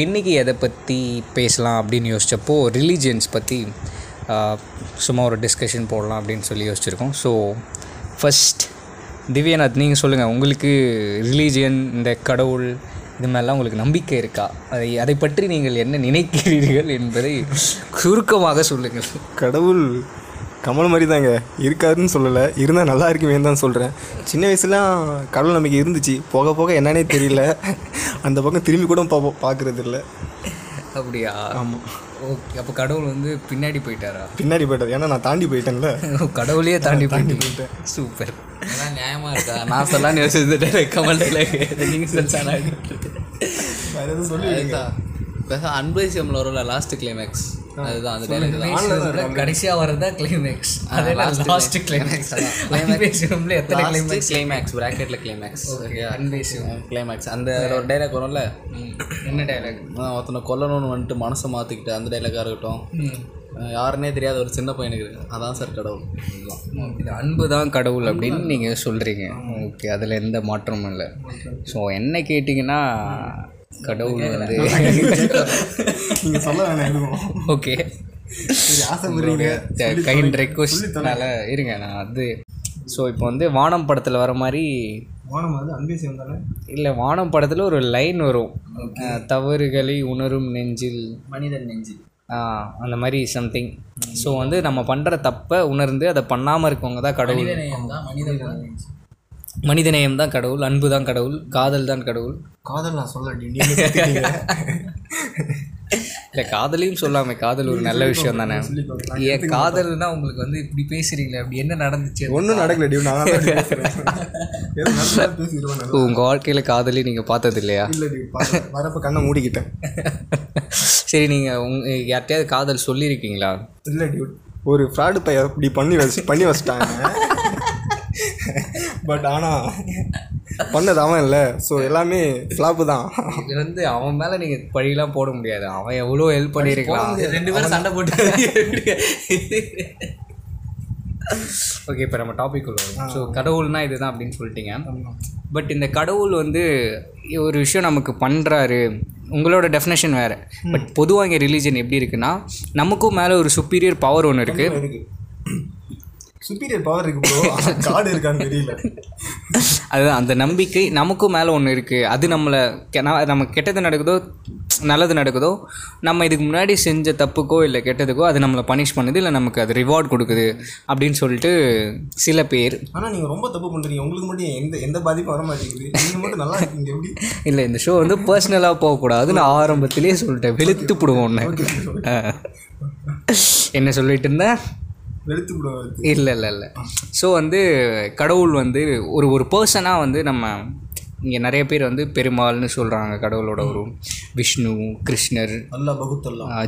இன்றைக்கி எதை பற்றி பேசலாம் அப்படின்னு யோசித்தப்போ ரிலீஜியன்ஸ் பற்றி சும்மா ஒரு டிஸ்கஷன் போடலாம் அப்படின்னு சொல்லி யோசிச்சிருக்கோம். ஸோ ஃபஸ்ட் திவ்யநாத் நீங்கள் சொல்லுங்கள் உங்களுக்கு ரிலீஜியன் இந்த கடவுள் இது மாதிரிலாம் உங்களுக்கு நம்பிக்கை இருக்கா? அதை அதை பற்றி நீங்கள் என்ன நினைக்கிறீர்கள் என்பதை சுருக்கமாக சொல்லுங்கள். கடவுள் கமல் மாதிரி தாங்க இருக்காருன்னு சொல்லலை. இருந்தால் நல்லா இருக்குமேன்னு தான் சொல்கிறேன் சின்ன வயசுலாம் கடவுள் நம்பிக்கை இருந்துச்சு. போக போக என்னன்னே தெரியல. அந்த பக்கம் திரும்பி கூட பா பார்க்குறது இல்லை அப்படியா? ஆமாம் ஓகே. அப்போ கடவுள் வந்து பின்னாடி போயிட்டாரா? பின்னாடி போயிட்டார். ஏன்னா நான் தாண்டி போயிட்டேன்ல. கடவுளையே தாண்டி போயிட்டு சூப்பர். அதான் நியாயமா இருக்கா? நான் சொல்லலாம்னு யோசிச்சுட்டு கமல் நீங்கள் சொல்லிச்சானா வேறு எதுவும் சொல்லி அன்பைசியம்ல வரும்ல லாஸ்ட் கிளைமேக்ஸ் அதுதான் அந்த டைலாக் தான் கடைசியாக வரதா கிளைமேக்ஸ் அதே லாஸ்ட் கிளைமேக்ஸ் கிளைமேக்ஸ்ல எத்தனை கிளைமேக்ஸ் கிளைமேக்ஸ் பிராக்கெட்ல கிளைமேக்ஸ் அன்பேசியம் கிளைமேக்ஸ் அந்த ஒரு டைலாக் வரும்ல? என்ன டைலாக் ஒருத்தனை கொல்லணும்னு வந்துட்டு மனசை மாற்றிக்கிட்டு அந்த டைலாக்காக இருக்கட்டும். அஹ் யாருன்னே தெரியாத ஒரு சின்ன பையனுக்கு. அதான் சார் கடவுள். இது அன்பு தான் கடவுள் அப்படின்னு நீங்கள் சொல்கிறீங்க ஓகே அதில் எந்த மாற்றமும் இல்லை. ஸோ என்ன கேட்டிங்கன்னா கடவுள் வந்து. நீங்கள் சொல்ல வேணாம் எதுவும் ஓகே கைண்ட் ரெக்வஸ்ட்னால இருங்க நான் அது. ஸோ இப்போ வந்து வானம் படத்தில் வர மாதிரி வானம் அது அன்பேசியம் தானே? இல்லை வானம் படத்தில் ஒரு லைன் வரும். தவறுகளை உணரும் நெஞ்சில். மனிதன் நெஞ்சு ஆஹ், அந்த மாதிரி சம்திங் ஸோ வந்து நம்ம பண்ணுற தப்பை உணர்ந்து அதை பண்ணாமல் இருக்கவங்க தான் கடவுள். தான் மனிதன் மனிதநேயம் தான் கடவுள் அன்பு தான் கடவுள் காதல் தான் கடவுள். காதல் நான் நீங்கள் இல்லை காதலையும் சொல்லாமே காதல் ஒரு நல்ல விஷயம் தானே ஏன் காதல்னா உங்களுக்கு வந்து இப்படி பேசுறீங்களே அப்படி என்ன நடந்துச்சு? ஒன்றும் நடக்கல டியூ நான். உங்கள் வாழ்க்கையில் காதலி நீங்கள் பார்த்தது இல்லையா இல்லை டியூ வரப்போ கண்ணை மூடிக்கிட்டேன். சரி நீங்கள் உங் யார்கிட்டயாவது காதல் சொல்லியிருக்கீங்களா இல்லை டியூட் ஒரு ஃப்ராடு பைய இப்படி பண்ணி வச்சு பண்ணி வச்சிட்டாங்க. பட் ஆனால் பண்ணது அவன் இல்லை ஸோ எல்லாமே ஃப்ளாப்பு தான். இது வந்து அவன் மேலே நீங்கள் பழியெல்லாம் போட முடியாது. அவன் எவ்வளோ ஹெல்ப் பண்ணியிருக்கலாம். ரெண்டு பேரும் சண்டை போட்டு ஓகே இப்போ நம்ம டாபிக் வரும் ஸோ கடவுள்னா இதுதான் அப்படின்னு சொல்லிட்டீங்க. பட் இந்த கடவுள் வந்து ஒரு விஷயம் நமக்கு பண்ணுறாரு உங்களோட டெஃபினேஷன் வேறு. பட் பொதுவாக இங்கே ரிலீஜன் எப்படி இருக்குன்னா நமக்கும் மேலே ஒரு சுப்பீரியர் பவர் ஒன்று இருக்குது இருக்கு. சுப்பீரியர் பவர் இருக்கு ப்ரோ கார்டு இருக்கான்னு தெரியல. அதுதான் அந்த நம்பிக்கை நமக்கும் மேலே ஒன்று இருக்குது அது நம்மளை நம்ம கெட்டது நடக்குதோ நல்லது நடக்குதோ நம்ம இதுக்கு முன்னாடி செஞ்ச தப்புக்கோ இல்லை கெட்டதுக்கோ அது நம்மளை பனிஷ் பண்ணுது இல்லை நமக்கு அது ரிவார்ட் கொடுக்குது அப்படின்னு சொல்லிட்டு சில பேர் ஆனால் நீங்கள் ரொம்ப தப்பு பண்ணுறீங்க உங்களுக்கு மட்டும் எந்த எந்த பாதிப்பும் வர மாட்டேங்குது. நீங்கள் மட்டும் நல்லா இருக்கீங்க. எப்படி? இல்லை இந்த ஷோ வந்து பர்சனலாக போகக்கூடாது நான் ஆரம்பத்திலேயே சொல்லிட்டேன். வெளுத்து போடுவோம் ஒன்று என்ன சொல்லிட்டு இருந்தேன்? வெளுத்து விடுவோம் இல்லை இல்லை இல்லை. ஸோ வந்து கடவுள் வந்து ஒரு ஒரு பர்சனாக வந்து நம்ம இங்கே நிறைய பேர் வந்து பெருமாள்னு சொல்கிறாங்க கடவுளோட ஒரு விஷ்ணு கிருஷ்ணர்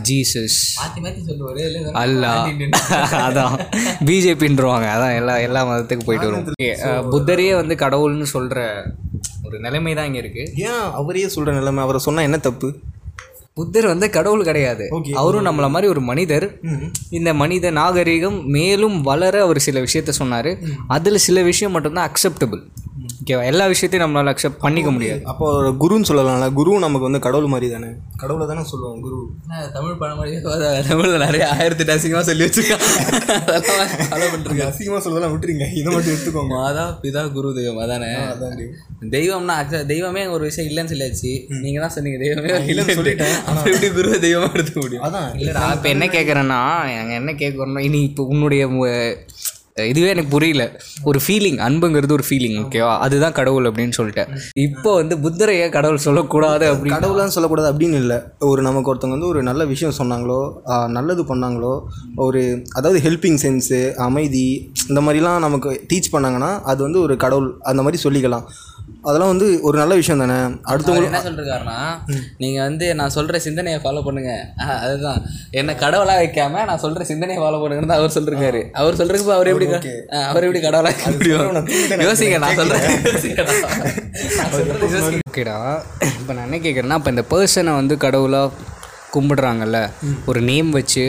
ஜீசஸ் அல்லா அதான். பிஜேபின்றவாங்க. அதான் எல்லா எல்லா மதத்துக்கு போயிட்டு வரும். புத்தரையே வந்து கடவுள்னு சொல்கிற ஒரு நிலைமை தான் இங்கே இருக்குது ஏன்? அவரையே சொல்கிற நிலைமை. அவரை சொன்னால் என்ன தப்பு? புத்தர் வந்து கடவுள் கிடையாது. அவரும் நம்மள மாதிரி ஒரு மனிதர். இந்த மனித நாகரிகம் மேலும் வளர அவர் சில விஷயத்த சொன்னார். அதில் சில விஷயம் மட்டும்தான் அக்செப்டபிள் ஓகேவா எல்லா விஷயத்தையும் நம்மளால் அக்செப்ட் பண்ணிக்க முடியாது. அப்போ ஒரு குருன்னு சொல்லலாம்ல. குரு நமக்கு வந்து கடவுள் மாதிரி தானே. கடவுளை தானே சொல்லுவோம் குரு. தமிழ் படம் மாதிரி தமிழில் நிறைய ஆயிரத்தி அசிங்கமாக சொல்லி வச்சுருக்கான். அதெல்லாம் ஃபாலோ பண்ணிருக்கேன் அசிங்கமாக சொல்லலாம் விட்டுருங்க. இதை மட்டும் எடுத்துக்கோங்க. மாதா பிதா குரு தெய்வம் அதானே? தெய்வம்னா தெய்வமே ஒரு விஷயம் இல்லைன்னு சொல்லியாச்சு. நீங்க தான் சொன்னீங்க தெய்வமே இல்லைன்னு சொல்லிட்டேன். எப்படி குருவை தெய்வமா எடுத்துக்க முடியும்? அதான். இல்லைடா இப்போ என்ன கேட்குறேன்னா நாங்கள் என்ன கேட்குறோம்னா இனி இப்போ உன்னுடைய இதுவே எனக்கு புரியல. ஒரு ஃபீலிங் அன்புங்கிறது ஒரு ஃபீலிங் ஓகேவா அதுதான் கடவுள் அப்படின்னு சொல்லிட்டேன். இப்போ வந்து புத்தரை ஏன் கடவுள் சொல்லக்கூடாது அப்படி. கடவுளான்னு சொல்லக்கூடாது அப்படின்னு இல்லை. ஒரு நமக்கு ஒருத்தவங்க வந்து ஒரு நல்ல விஷயம் சொன்னாங்களோ நல்லது பண்ணாங்களோ ஒரு அதாவது ஹெல்பிங் சென்ஸு அமைதி இந்த மாதிரிலாம் நமக்கு டீச் பண்ணாங்கன்னா அது வந்து ஒரு கடவுள் அந்த மாதிரி சொல்லிக்கலாம். அதெல்லாம் வந்து ஒரு நல்ல விஷயம் தானே? அடுத்தவங்க என்ன சொல்றாருன்னா நீங்க வந்து நான் சொல்ற சிந்தனையை ஃபாலோ பண்ணுங்க. அதுதான். என்ன கடவுளா வைக்காம நான் சொல்ற சிந்தனையை ஃபாலோ பண்ணுங்கன்னு தான் அவர் சொல்லிருக்காரு. அவர் சொல்றதுக்கு அவர் எப்படி அவர் எப்படி கடவுளா வைக்க முடியும் யோசிங்க நான் யோசிங்க. ஓகேடா. இப்போ நான் என்ன கேட்குறேன்னா இப்போ இந்த பர்சனை வந்து கடவுளாக கும்பிடுறாங்கல்ல ஒரு நேம் வச்சு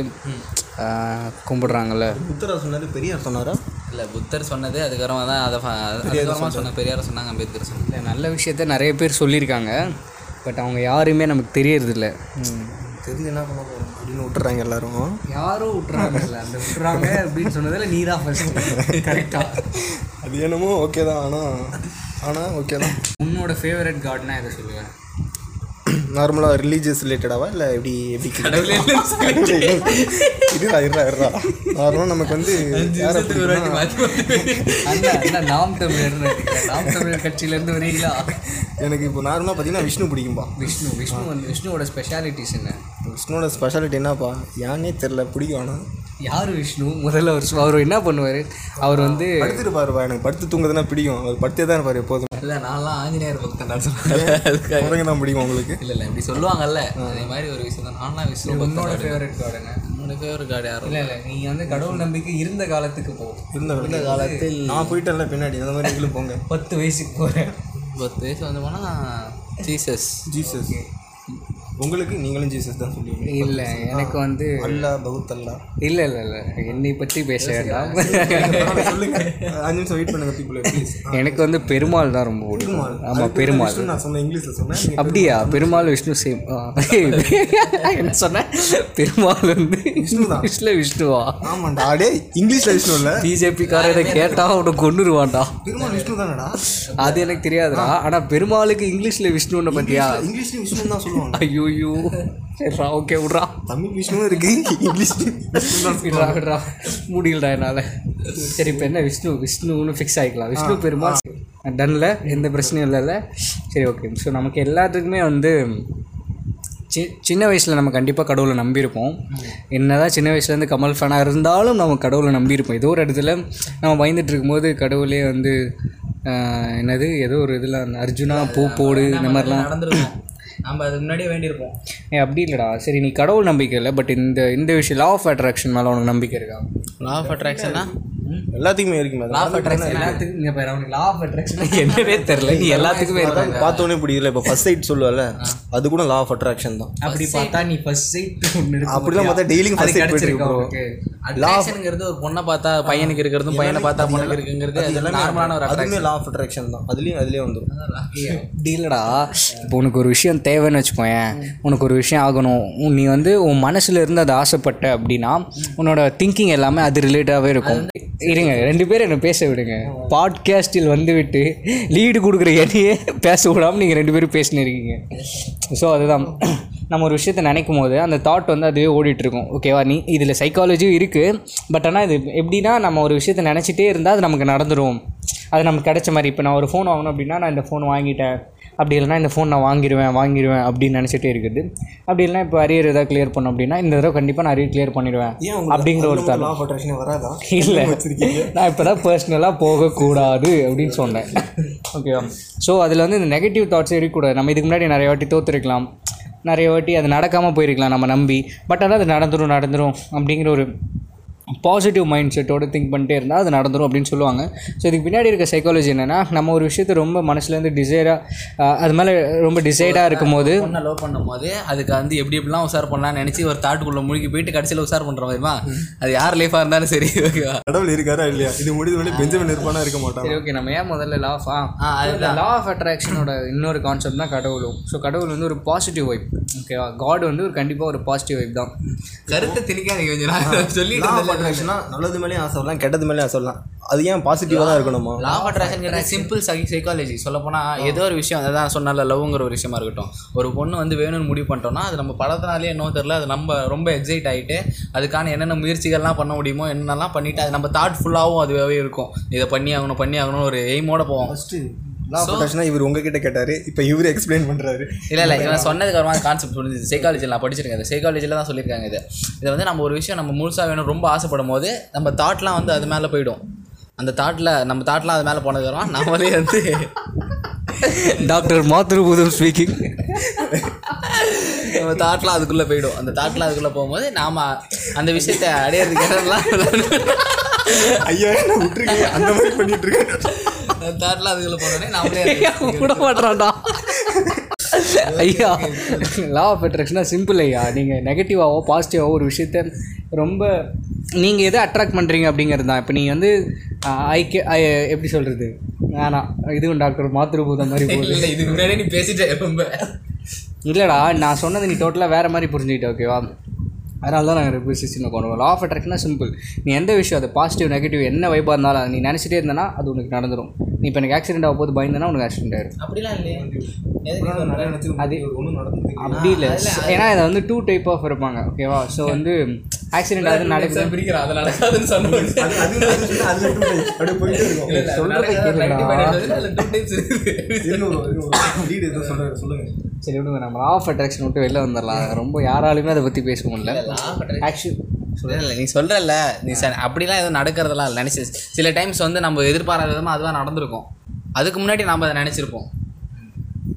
கும்பிடுறாங்கல்ல. புத்தரா சொன்னாரு பெரியார் சொன்னாரா? இல்ல புத்தர் சொன்னது அதுக்கப்புறமா தான் அதை ஃப- அதுக்கப்புறமா சொன்ன பெரியார் சொன்னாங்க அம்பேத்கர் சொன்னாங்க இல்லை நல்ல விஷயத்த நிறைய பேர் சொல்லியிருக்காங்க. பட் அவங்க யாருமே நமக்கு தெரியறதில்ல. தெரிஞ்சு என்ன பண்ண போகிறோம் அப்படின்னு விட்டுறாங்க எல்லாரும். யாரும் விட்றாங்க அந்த விட்றாங்க அப்படின்னு சொன்னதில் நீ தான் ஃபஸ்ட் கரெக்டாக அது என்னமோ ஓகே தான் ஆனால் ஆனால் ஓகே தான். உன்னோட ஃபேவரட் காட்னா எதை சொல்லுவேன் நார்மலாக ரிலீஜியஸ் ரிலேட்டடாவா இல்லை எப்படி எப்படி கடவுளே இருடா இருடா இருடா நார்மலாக நமக்கு வந்து நாம் நினைக்கிறேன் நாம் தமிழர் கட்சியிலேருந்து வரீங்களா? எனக்கு இப்போ நார்மலாக பார்த்தீங்கன்னா விஷ்ணு பிடிக்கும்பா. விஷ்ணு விஷ்ணு வந்து விஷ்ணுவோட ஸ்பெஷாலிட்டிஸ் என்ன? விஷ்ணுவோட ஸ்பெஷாலிட்டி என்னப்பா? யானே தெரில பிடிக்கும் ஆனால் யார் விஷ்ணு? முதல்ல அவர் அவர் என்ன பண்ணுவார்? அவர் வந்து படுத்துட்டு பாருப்பா எனக்கு படுத்து தூங்குறதுனா பிடிக்கும். அவர் படுத்தே தான் இருப்பார் எப்போதும். இல்லை நான்லாம் ஆஞ்சநேயர் பக்தன் சொல்லுவாங்க அதுக்காக. உனக்கு தான் பிடிக்கும் உங்களுக்கு? இல்லை இல்லை இப்படி சொல்லுவாங்கல்ல அதே மாதிரி ஒரு விஷயம் தான். நான்லாம் விஷ்ணு உன்னோட ஃபேவரட் என்ன? உன்னோட ஃபேவரட் கார்டு யாரும் இல்லை இல்லை நீங்கள் வந்து கடவுள் நம்பிக்கை இருந்த காலத்துக்கு போ. இருந்த காலத்தில் நான் போயிட்டேன்ல பின்னாடி அந்த மாதிரி நீங்களும் போங்க. பத்து வயசுக்கு போகிறேன் பத்து வயசு வந்து போனால் ஜீசஸ் ஜீசஸ் உங்களுக்கு நீங்களும் ஜீசஸ் தான் சொல்லுவீங்க. இல்லை எனக்கு வந்து அல்லா பகுத் அல்லா இல்லை இல்லை இல்லை. என்னை பற்றி பேச வேண்டாம். சொல்லுங்க அஞ்சு நிமிஷம் வெயிட் பண்ணுங்க பீப்புள் ப்ளீஸ் எனக்கு வந்து பெருமாள் தான் ரொம்ப பிடிக்கும். ஆமாம் பெருமாள். நான் சொன்னேன் இங்கிலீஷில் சொன்னேன் அப்படியா? பெருமாள். விஷ்ணு சேம். என்ன சொன்னேன் பெருமாள் வந்து விஷ்ணு தான் விஷ்ணு விஷ்ணுவா? ஆமாண்டா. அடே இங்கிலீஷில் விஷ்ணு இல்லை. பிஜேபிக்காரன் இதை கேட்டா அவனை கொண்டுருவான்டா பெருமாள் விஷ்ணு தானடா? அது எனக்கு தெரியாதுடா. ஆனா பெருமாளுக்கு இங்கிலீஷ்ல விஷ்ணுன்னு பத்தியா? இங்கிலீஷ்லையும் விஷ்ணு தான் சொல்லுவாங்க. ஐயோயோ சரிடா ஓகே விட்றா தமிழ் விஷ்ணுவும் இருக்கு. இங்கிலீஷ் விஷ்ணு. தான் விட்றா விட்றா முடியலடா என்னால். சரி இப்போ என்ன விஷ்ணு? விஷ்ணுன்னு ஃபிக்ஸ் ஆகிக்கலாம் விஷ்ணு பெருமாள். டன்ல எந்த பிரச்சனையும் இல்லைல்ல சரி ஓகே ஸோ நமக்கு எல்லாத்துக்குமே வந்து சி சின்ன வயசில் நம்ம கண்டிப்பாக கடவுளை நம்பியிருப்போம். என்னதான் சின்ன வயசுலேருந்து கமல் ஃபேனாக இருந்தாலும் நம்ம கடவுளை நம்பியிருப்போம். ஏதோ ஒரு இடத்துல நம்ம பயந்துட்டு இருக்கும்போது கடவுளே வந்து என்னது? ஏதோ ஒரு இதில் அர்ஜுனா பூ போடு இந்த மாதிரிலாம். நடந்துருக்கோம். நம்ம அதுக்கு முன்னாடியே வேண்டியிருப்போம். ஏ அப்படி இல்லைடா. சரி நீ கடவுள் நம்பிக்கை இல்லை பட் இந்த இந்த விஷயம் லா ஆஃப் அட்ராக்ஷன் மேலே உனக்கு நம்பிக்கை இருக்கா? லா ஆஃப் அட்ராக்ஷனா எல்லாத்துக்குமே இருக்குமே. லா ஆஃப் அட்ராக்ஷன் எல்லாத்துக்கும் இங்கே பாரு அவனுக்கு லா ஆஃப் அட்ராக்ஷன் என்னவே தெரில நீ எல்லாத்துக்குமே இருக்காங்க. பார்த்தோன்னே பிடிக்கல இப்போ ஃபர்ஸ்ட் சைட் சொல்லுவல அது கூட லா ஆஃப் அட்ராக்ஷன் தான். அப்படி பார்த்தா நீ ஃபர்ஸ்ட் சைட் இருக்கு அப்படிலாம் பார்த்தா அது ஃபர்ஸ்ட் சைட் போயிட்டு அட்ராக்ஷனுங்கிறது ஒரு பொண்ணை பார்த்தா பையனுக்கு இருக்கிறதும் பையனை பார்த்தா பொண்ணுக்கு இருக்குங்கிறது அது நார்மலான ஒரு அதுவுமே லா ஆஃப் அட்ராக்ஷன் தான். அதுலேயும் அதுலேயே வந்துடும் அப்படி இல்லைடா. இப்போ உனக்கு ஒரு விஷயம் தேவைன்னு வச்சுக்கோயேன். உனக்கு ஒரு விஷயம் ஆகணும். உன் நீ வந்து உன் மனசுல இருந்து அதை ஆசைப்பட்ட அப்படின்னா உன்னோட திங்கிங் எல்லாமே அது ரிலேட்டாகவே இருக்கும். இருங்க ரெண்டு பேரும் என்னை பேச விடுங்க. பாட்காஸ்டில் வந்துவிட்டு லீடு கொடுக்குற என்னையே பேச விடாமல் நீங்கள் ரெண்டு பேரும் பேசினிருக்கீங்க ஸோ அதுதான். நம்ம ஒரு விஷயத்த நினைக்கும் போது அந்த தாட் வந்து அதுவே ஓடிட்டு இருக்கும். ஓகேவா நீ இதில் சைக்காலஜியும் இருக்குது பட் ஆனால் இது எப்படின்னா நம்ம ஒரு விஷயத்த நினச்சிட்டே இருந்தால் அது நமக்கு நடந்துடும் அது நமக்கு கிடைச்ச மாதிரி. இப்போ நான் ஒரு ஃபோன் வாங்கணும் அப்படின்னா நான் இந்த ஃபோன் வாங்கிட்டேன். அப்படி இல்லைனா இந்த ஃபோன் நான் வாங்கிடுவேன் வாங்கிடுவேன் அப்படின்னு நினச்சிட்டே இருக்குது. அப்படி இல்லைனா இப்போ அரியர் ஏதாவது கிளியர் பண்ணோம் அப்படின்னா இந்த தடவை கண்டிப்பாக நான் அரியர் கிளியர் பண்ணிடுவேன் அப்படிங்கிற ஒரு வராதா? இல்லை. நான் இப்போ தான் பர்சனலாக போகக்கூடாது அப்படின்னு சொன்னேன். ஓகேவா ஸோ அதில் வந்து இந்த நெகட்டிவ் தாட்ஸ் இருக்கக்கூடாது. நம்ம இதுக்கு முன்னாடி நிறைய வாட்டி தோற்றுருக்கலாம் நிறைய வாட்டி அது நடக்காமல் போயிருக்கலாம் நம்ம நம்பி. பட் ஆனால் அது நடந்துரும் நடந்துரும் அப்படிங்கிற ஒரு பாசிட்டிவ் மைண்ட் செட்டோட திங்க் பண்ணிட்டே இருந்தால் அது நடந்துரும் அப்படின்னு சொல்லுவாங்க. ஸோ இதுக்கு பின்னாடி இருக்க சைக்காலஜி என்னென்னா நம்ம ஒரு விஷயத்தை ரொம்ப மனசுலேருந்து டிசைராக அது மேலே ரொம்ப டிசைடாக இருக்கும் போது பொண்ணை லவ் பண்ணும்போது அதுக்கு வந்து எப்படி எப்படிலாம் உசார் பண்ணலாம்னு நினச்சி ஒரு தாட்டுக்குள்ளே முழுகி போயிட்டு கடைசியில் உசார் பண்ணுற மாதிரிமா? அது யார் லைஃபாக இருந்தாலும் சரி ஓகேவா? கடவுள் இருக்காரா இல்லையா? இது முடிவு வழி பெஞ்சமின் இருப்பானா இருக்க மாட்டான் சரி ஓகே நம்ம ஏன் முதல்ல லா ஆஃப் ஆ, அதுதான். லா ஆஃப் அட்ராக்ஷனோட இன்னொரு கான்செப்ட் தான் கடவுளும். ஸோ கடவுள் வந்து ஒரு பாசிட்டிவ் வைப் ஓகேவா காட் வந்து ஒரு கண்டிப்பாக ஒரு பாசிட்டிவ் வைப் தான். கருத்தை திணிக்காதீங்க கொஞ்சம். அட்ராக்ஷனா நல்லது மேலேயும் ஆசை வரலாம் கெட்டது மேலேயும் ஆசை வரலாம். அது ஏன் பாசிட்டிவாக தான் இருக்கணுமா? Law of attraction simple psychology சொல்ல போனால் ஏதோ ஒரு விஷயம் அதான் சொன்னால லவ்ங்கிற ஒரு விஷயமா இருக்கட்டும். ஒரு பொண்ணு வந்து வேணும்னு முடிவு பண்ணிட்டோம்னா அது நம்ம படத்தினாலே என்னவோ தெரியல அது நம்ம ரொம்ப எக்ஸைட் ஆகிட்டு அதுக்கான என்னென்ன முயற்சிகள்லாம் பண்ண முடியுமோ என்னென்னலாம் பண்ணிட்டு அது நம்ம தாட் ஃபுல்லாகவும் அதுவாகவே இருக்கும். இதை பண்ணி ஆகணும் பண்ணி ஆகணும்னு ஒரு எய்மோட போவோம். ஃபஸ்ட்டு லா ஆஃப் அட்ராக்ஷனா இவர் உங்ககிட்ட கேட்டார் இப்போ இவர் எக்ஸ்பிளைன் பண்ணுறாரு இல்லை இல்லை இவன் சொன்னதுக்கு அப்புறமா கான்செப்ட் புரிஞ்சுது. சைக்காலஜியில் நான் படிச்சிருக்கேன். இது சைக்காலஜியில் தான் சொல்லியிருக்காங்க இது. இதை வந்து நம்ம ஒரு விஷயம் நம்ம முழுசாக வேணும் ரொம்ப ஆசைப்படும் போது நம்ம தாட்லாம் வந்து அது மேலே போயிடும். அந்த தாட்டில் நம்ம தாட்லாம் அது மேலே போனதுக்கப்புறம் நம்மளே வந்து டாக்டர் மாத்ருபூதம் ஸ்பீக்கிங் நம்ம தாட்லாம் அதுக்குள்ளே போயிடும். அந்த தாட்லாம் அதுக்குள்ளே போகும்போது நாம் அந்த விஷயத்தை அடையிறதுக்கு இடம்லாம் ஐயா என்ன விட்டுருக்கீங்க அந்த மாதிரி பண்ணிட்டு இருக்கேன். தாட்லாம் அதுக்குள்ளே போனோடனே நாமளே விட மாட்டான்டா ஐயா லா ஆஃப் அட்ராக்ஷனாக சிம்பிள் ஐயா நீங்கள் நெகட்டிவாவோ பாசிட்டிவாவோ ஒரு விஷயத்த ரொம்ப நீங்கள் எதை அட்ராக்ட் பண்ணுறீங்க அப்படிங்கிறது தான். இப்போ நீங்கள் வந்து ஐக்கே எப்படி சொல்கிறது வேணாம். இதுவும் டாக்டர் மாத்ருபூதம் மாதிரி போகுது. இல்லை இதுக்கு முன்னாடியே நீ பேசிட்டே ரொம்ப. இல்லைடா நான் சொன்னது நீ டோட்டலாக வேறு மாதிரி புரிஞ்சுக்கிட்ட ஓகேவா அதனால தான் நாங்கள் ரெப்ரிசிஷன் கொண்டு வரோம். லா ஆஃப் அட்ராக்ஷனா சிம்பிள் நீ எந்த விஷயம் அது பாசிட்டிவ் நெகட்டிவ் என்ன வைப்பாக இருந்தாலும் அதை நீ நினச்சிட்டே இருந்தனா அது உனக்கு நடந்துடும் நீ இப்போ எனக்கு ஆக்சிடென்ட் ஆக போது பயந்தனா உனக்கு ஆக்சிடென்ட் ஆயிடும் அப்படிலாம் இல்லையே. அது அப்படி இல்லை. ஏன்னா இதை வந்து டூ டைப் ஆஃப் இருப்பாங்க. ஓகேவா ஸோ வந்து ஆக்சிடென்ட் ஆகுது நடக்குது. பிரிக்கிறேன் அது நடக்காதுன்னு சொன்னேன் அப்படியே போயிட்டே இருக்கும். சொல்றதை. சொல்லுங்க. சரி விடுங்க. நம்ம லா ஆஃப் அட்ராக்ஷன் விட்டு வெளில வந்துடலாம். ரொம்ப யாராலுமே அதை பற்றி பேச முடியல. ஆக்சுவலி இல்லை நீ சொல்கிறல்ல நீ ச- அப்படிலாம் எதுவும் நடக்கிறதெல்லாம் நினச்சி சில டைம்ஸ் வந்து நம்ம எதிர்பாராத விதமாக அதுவாக நடந்திருக்கும். அதுக்கு முன்னாடி நம்ம அதை நினச்சிருப்போம்.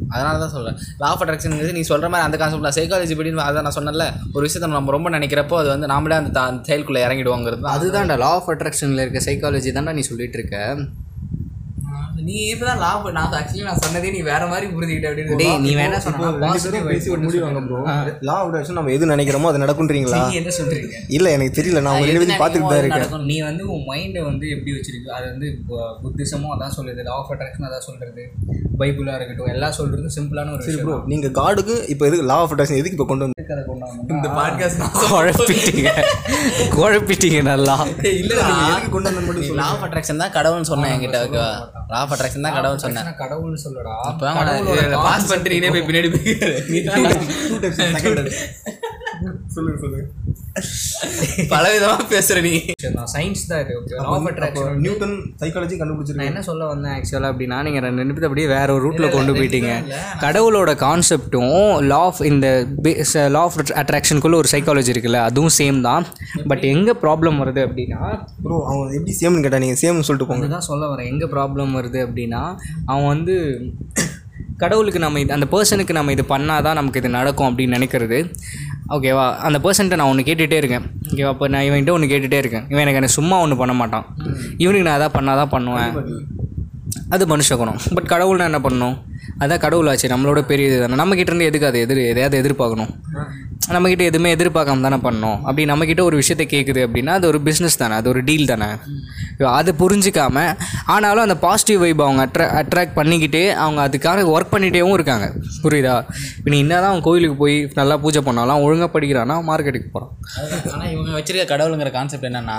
அதனால தான் சொல்கிறேன் லா ஆஃப் அட்ராக்ஷன் நீ சொல்கிற மாதிரி அந்த கான்செப்டில் சைக்காலஜி படின்னு அதை நான் சொன்னேன்ல. ஒரு விஷயத்தை நம்ம ரொம்ப நினைக்கிறப்போ அது வந்து நாமளே அந்த தா- அந்த செயலுக்குள்ளே இறங்கிடுவோங்கிறது தான். அதுதான்டா லா ஆஃப் அட்ராக்ஷனில் இருக்க சைக்காலஜி தான்டா நீ சொல்லிட்டு இருக்க நீ இப்பதான் லா நான் ஆக்சுவலி நான் சொன்னதே நீ வேற மாதிரி புரிஞ்சுக்கிட்ட அப்படின்னு நீ வேணா சொன்னா பேசி ஒரு முடிவாங்க ப்ரோ லா ஆஃப் அட்ராக்ஷன் நம்ம எது நினைக்கிறோமோ அது நடக்குன்றீங்களா? என்ன சொல்றீங்க? இல்ல எனக்கு தெரியல. நான் உங்க ரெண்டு பேரும் பார்த்துட்டு தான் இருக்கேன். நீ வந்து உன் மைண்டை வந்து எப்படி வச்சிருக்கு? அது வந்து புத்திசமும் அதான் சொல்லுது. லா ஆஃப் அட்ராக்ஷன் அதான் சொல்றது. பைபிளாக இருக்கட்டும் எல்லாம் சொல்றது சிம்பிளான ஒரு விஷயம் ப்ரோ நீங்க காடுக்கு இப்போ எதுக்கு லா ஆஃப் அட்ராக்ஷன் எதுக்கு இப்போ கொண்டு வந்து அதை கொண்டு வந்தோம்னா, இந்த பாட்காஸ்ட் குழப்பிட்டீங்க. குழப்பிட்டீங்க நல்லா. எதுக்கு கொண்டு வந்து மட்டும் லா ஆஃப் அட்ராக்ஷன் தான் கடவுள்னு சொன்னேன் என்கிட்ட ஓகேவா லா ஆஃப் அட்ராக்ஷன் தான் கடவுள்னு சொன்னேன். நான் கடவுள்னு சொல்லடா. பாஸ் பண்ணிட்டு நீனே போய் பின்னாடி போய் சொல்லுங்க சொல்லுங்க. பல விதமா பேசுற நீ. சயின்ஸ் தான் இது okay law of attraction Newton psychology நான் கண்டுபிடிச்சிருக்கேன் என்ன சொல்ல வந்தேன் ஆக்சுவலாக அப்படின்னா நீங்கள் ரெண்டு நிமிஷத்தை அப்படியே வேற ஒரு ரூட்டில் கொண்டு போயிட்டீங்க கடவுளோட கான்செப்டும் லா ஆஃப் இந்த லா ஆஃப் அட்ராக்ஷனுக்குள்ள ஒரு சைக்காலஜி இருக்குல்ல அதுவும் சேம் தான். பட் எங்கே ப்ராப்ளம் வருது அப்படின்னா ப்ரோ அவன் எப்படி சேம்னு கேட்டா நீங்க சேம்னு சொல்லிட்டு போங்க. அதுதான் சொல்ல வரேன் எங்கே ப்ராப்ளம் வருது அப்படின்னா அவன் வந்து கடவுளுக்கு நம்ம இது அந்த பர்சனுக்கு நம்ம இது பண்ணால் தான் நமக்கு இது நடக்கும் அப்படின்னு நினைக்கிறது. ஓகேவா அந்த பர்சன்ட்ட நான் ஒன்று கேட்டுகிட்டே இருக்கேன். ஓகேவா இப்போ நான் இவன்கிட்ட ஒன்று கேட்டுகிட்டே இருக்கேன். இவன் எனக்கு எனக்கு சும்மா ஒன்று பண்ண மாட்டான். இவனுக்கு நான் எதாவது பண்ணால் தான் பண்ணுவேன். அது மனுஷ குணம். பட் கடவுள்னா என்ன பண்ணணும் அதான் கடவுளாச்சு நம்மளோட பெரிய இது தானே. நம்மக்கிட்ட இருந்து எதுக்கு அது எதிர் எதையாவது எதிர்பார்க்கணும்? நம்மக்கிட்ட எதுவுமே எதிர்பார்க்காம தானே பண்ணோம். அப்படி நம்மக்கிட்ட ஒரு விஷயத்தை கேட்குது அப்படின்னா அது ஒரு பிஸ்னஸ் தானே அது ஒரு டீல் தானே. அதை புரிஞ்சிக்காம ஆனாலும் அந்த பாசிட்டிவ் வைப் அவங்க அட்ரா அட்ராக்ட் பண்ணிக்கிட்டே அவங்க அதுக்காக ஒர்க் பண்ணிகிட்டேவும் இருக்காங்க. புரியுதா? இப்போ நீ என்ன தான் அவன் கோயிலுக்கு போய் நல்லா பூஜை பண்ணாலும் ஒழுங்காக படிக்கிறான்னா மார்க்கெட்டுக்கு போகிறான் ஆனால் இவங்க வச்சிருக்க கடவுளுங்கிற கான்செப்ட் என்னென்னா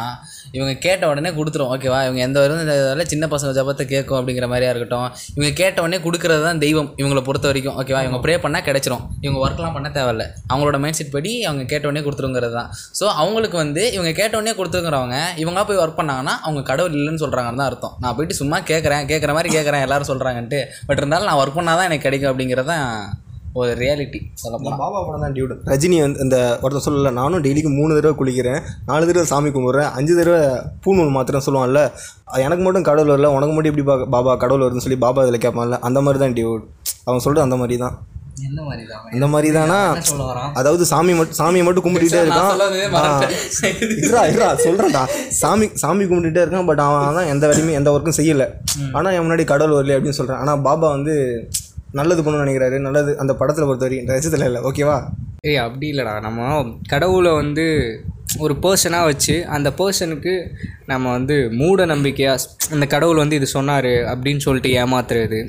இவங்க கேட்ட உடனே கொடுத்துரும். ஓகேவா இவங்க எந்த வரும் சின்ன பசங்க ஜபத்தை கேட்கும் அப்படிங்கிற மாதிரியா இருக்கட்டும். இவங்க கேட்ட உடனே கொடுக்குறது தான் தெய்வம் இவங்களை பொறுத்த வரைக்கும். ஓகேவா இவங்க ப்ரே பண்ணால் கிடைச்சிரும். இவங்க ஒர்க்லாம் பண்ண தேவையில்ல. அவங்களோட மைண்ட் செட் படி அவங்க கேட்ட உடனே கொடுத்துருங்கிறது தான். ஸோ அவங்களுக்கு வந்து இவங்க கேட்ட உடனே கொடுத்துருங்கிறவங்க இவங்களா போய் ஒர்க் பண்ணாங்கன்னா அவங்க கடவுள் இல்லைன்னு சொல்கிறாங்கன்னு தான் அர்த்தம். நான் போயிட்டு சும்மா கேட்குறேன் கேட்குற மாதிரி கேட்குறேன் எல்லாரும் சொல்கிறாங்கன்ட்டு பட் இருந்தாலும் நான் ஒர்க் பண்ணால் தான் எனக்கு கிடைக்கும் அப்படிங்கிறது தான் ஒரு ரியாலிட்டி சொல்லப்போனால் பாபா படம் தான் டியூட் ரஜினி வந்து இந்த ஒருத்தன் சொல்லல நானும் டெய்லிக்கு மூணு தடவை குளிக்கிறேன் நாலு தடவை சாமி கும்பிட்றேன் அஞ்சு தடவை பூநூல் மாத்திரம் சொல்லுவான்ல எனக்கு மட்டும் கடவுள் வரல உனக்கு மட்டும் எப்படி பா- பாபா கடவுள் வருதுன்னு சொல்லி பாபா இதில் கேட்பான்ல அந்த மாதிரி தான் டியூட் அவன் சொல்கிறது அந்த மாதிரி தான் எந்த மாதிரி தான் இந்த மாதிரி தானா சொல்ல வரான்? அதாவது சாமி மட்டும் சாமியை மட்டும் கும்பிட்டுட்டே இருக்கான். இருடா சாமி சாமி கும்பிட்டுட்டே இருக்கான் பட் அவன் தான் எந்த வேலையுமே எந்த ஒர்க்கும் செய்யலை. ஆனால் என் முன்னாடி கடவுள் வரல அப்படின்னு சொல்கிறேன் ஆனால் பாபா வந்து நல்லது பண்ணணும்னு நினைக்கிறாரு. நல்லது அந்த படத்தில் பொறுத்த வரைக்கும் ரசித்தில் இல்லை. ஓகேவா ஏய் அப்படி இல்லைடா. நம்ம கடவுளை வந்து ஒரு பர்சனாக வச்சு அந்த பர்சனுக்கு நம்ம வந்து மூட நம்பிக்கையாக அந்த கடவுள் வந்து இது சொன்னார் அப்படின்னு சொல்லிட்டு ஏமாத்துறது.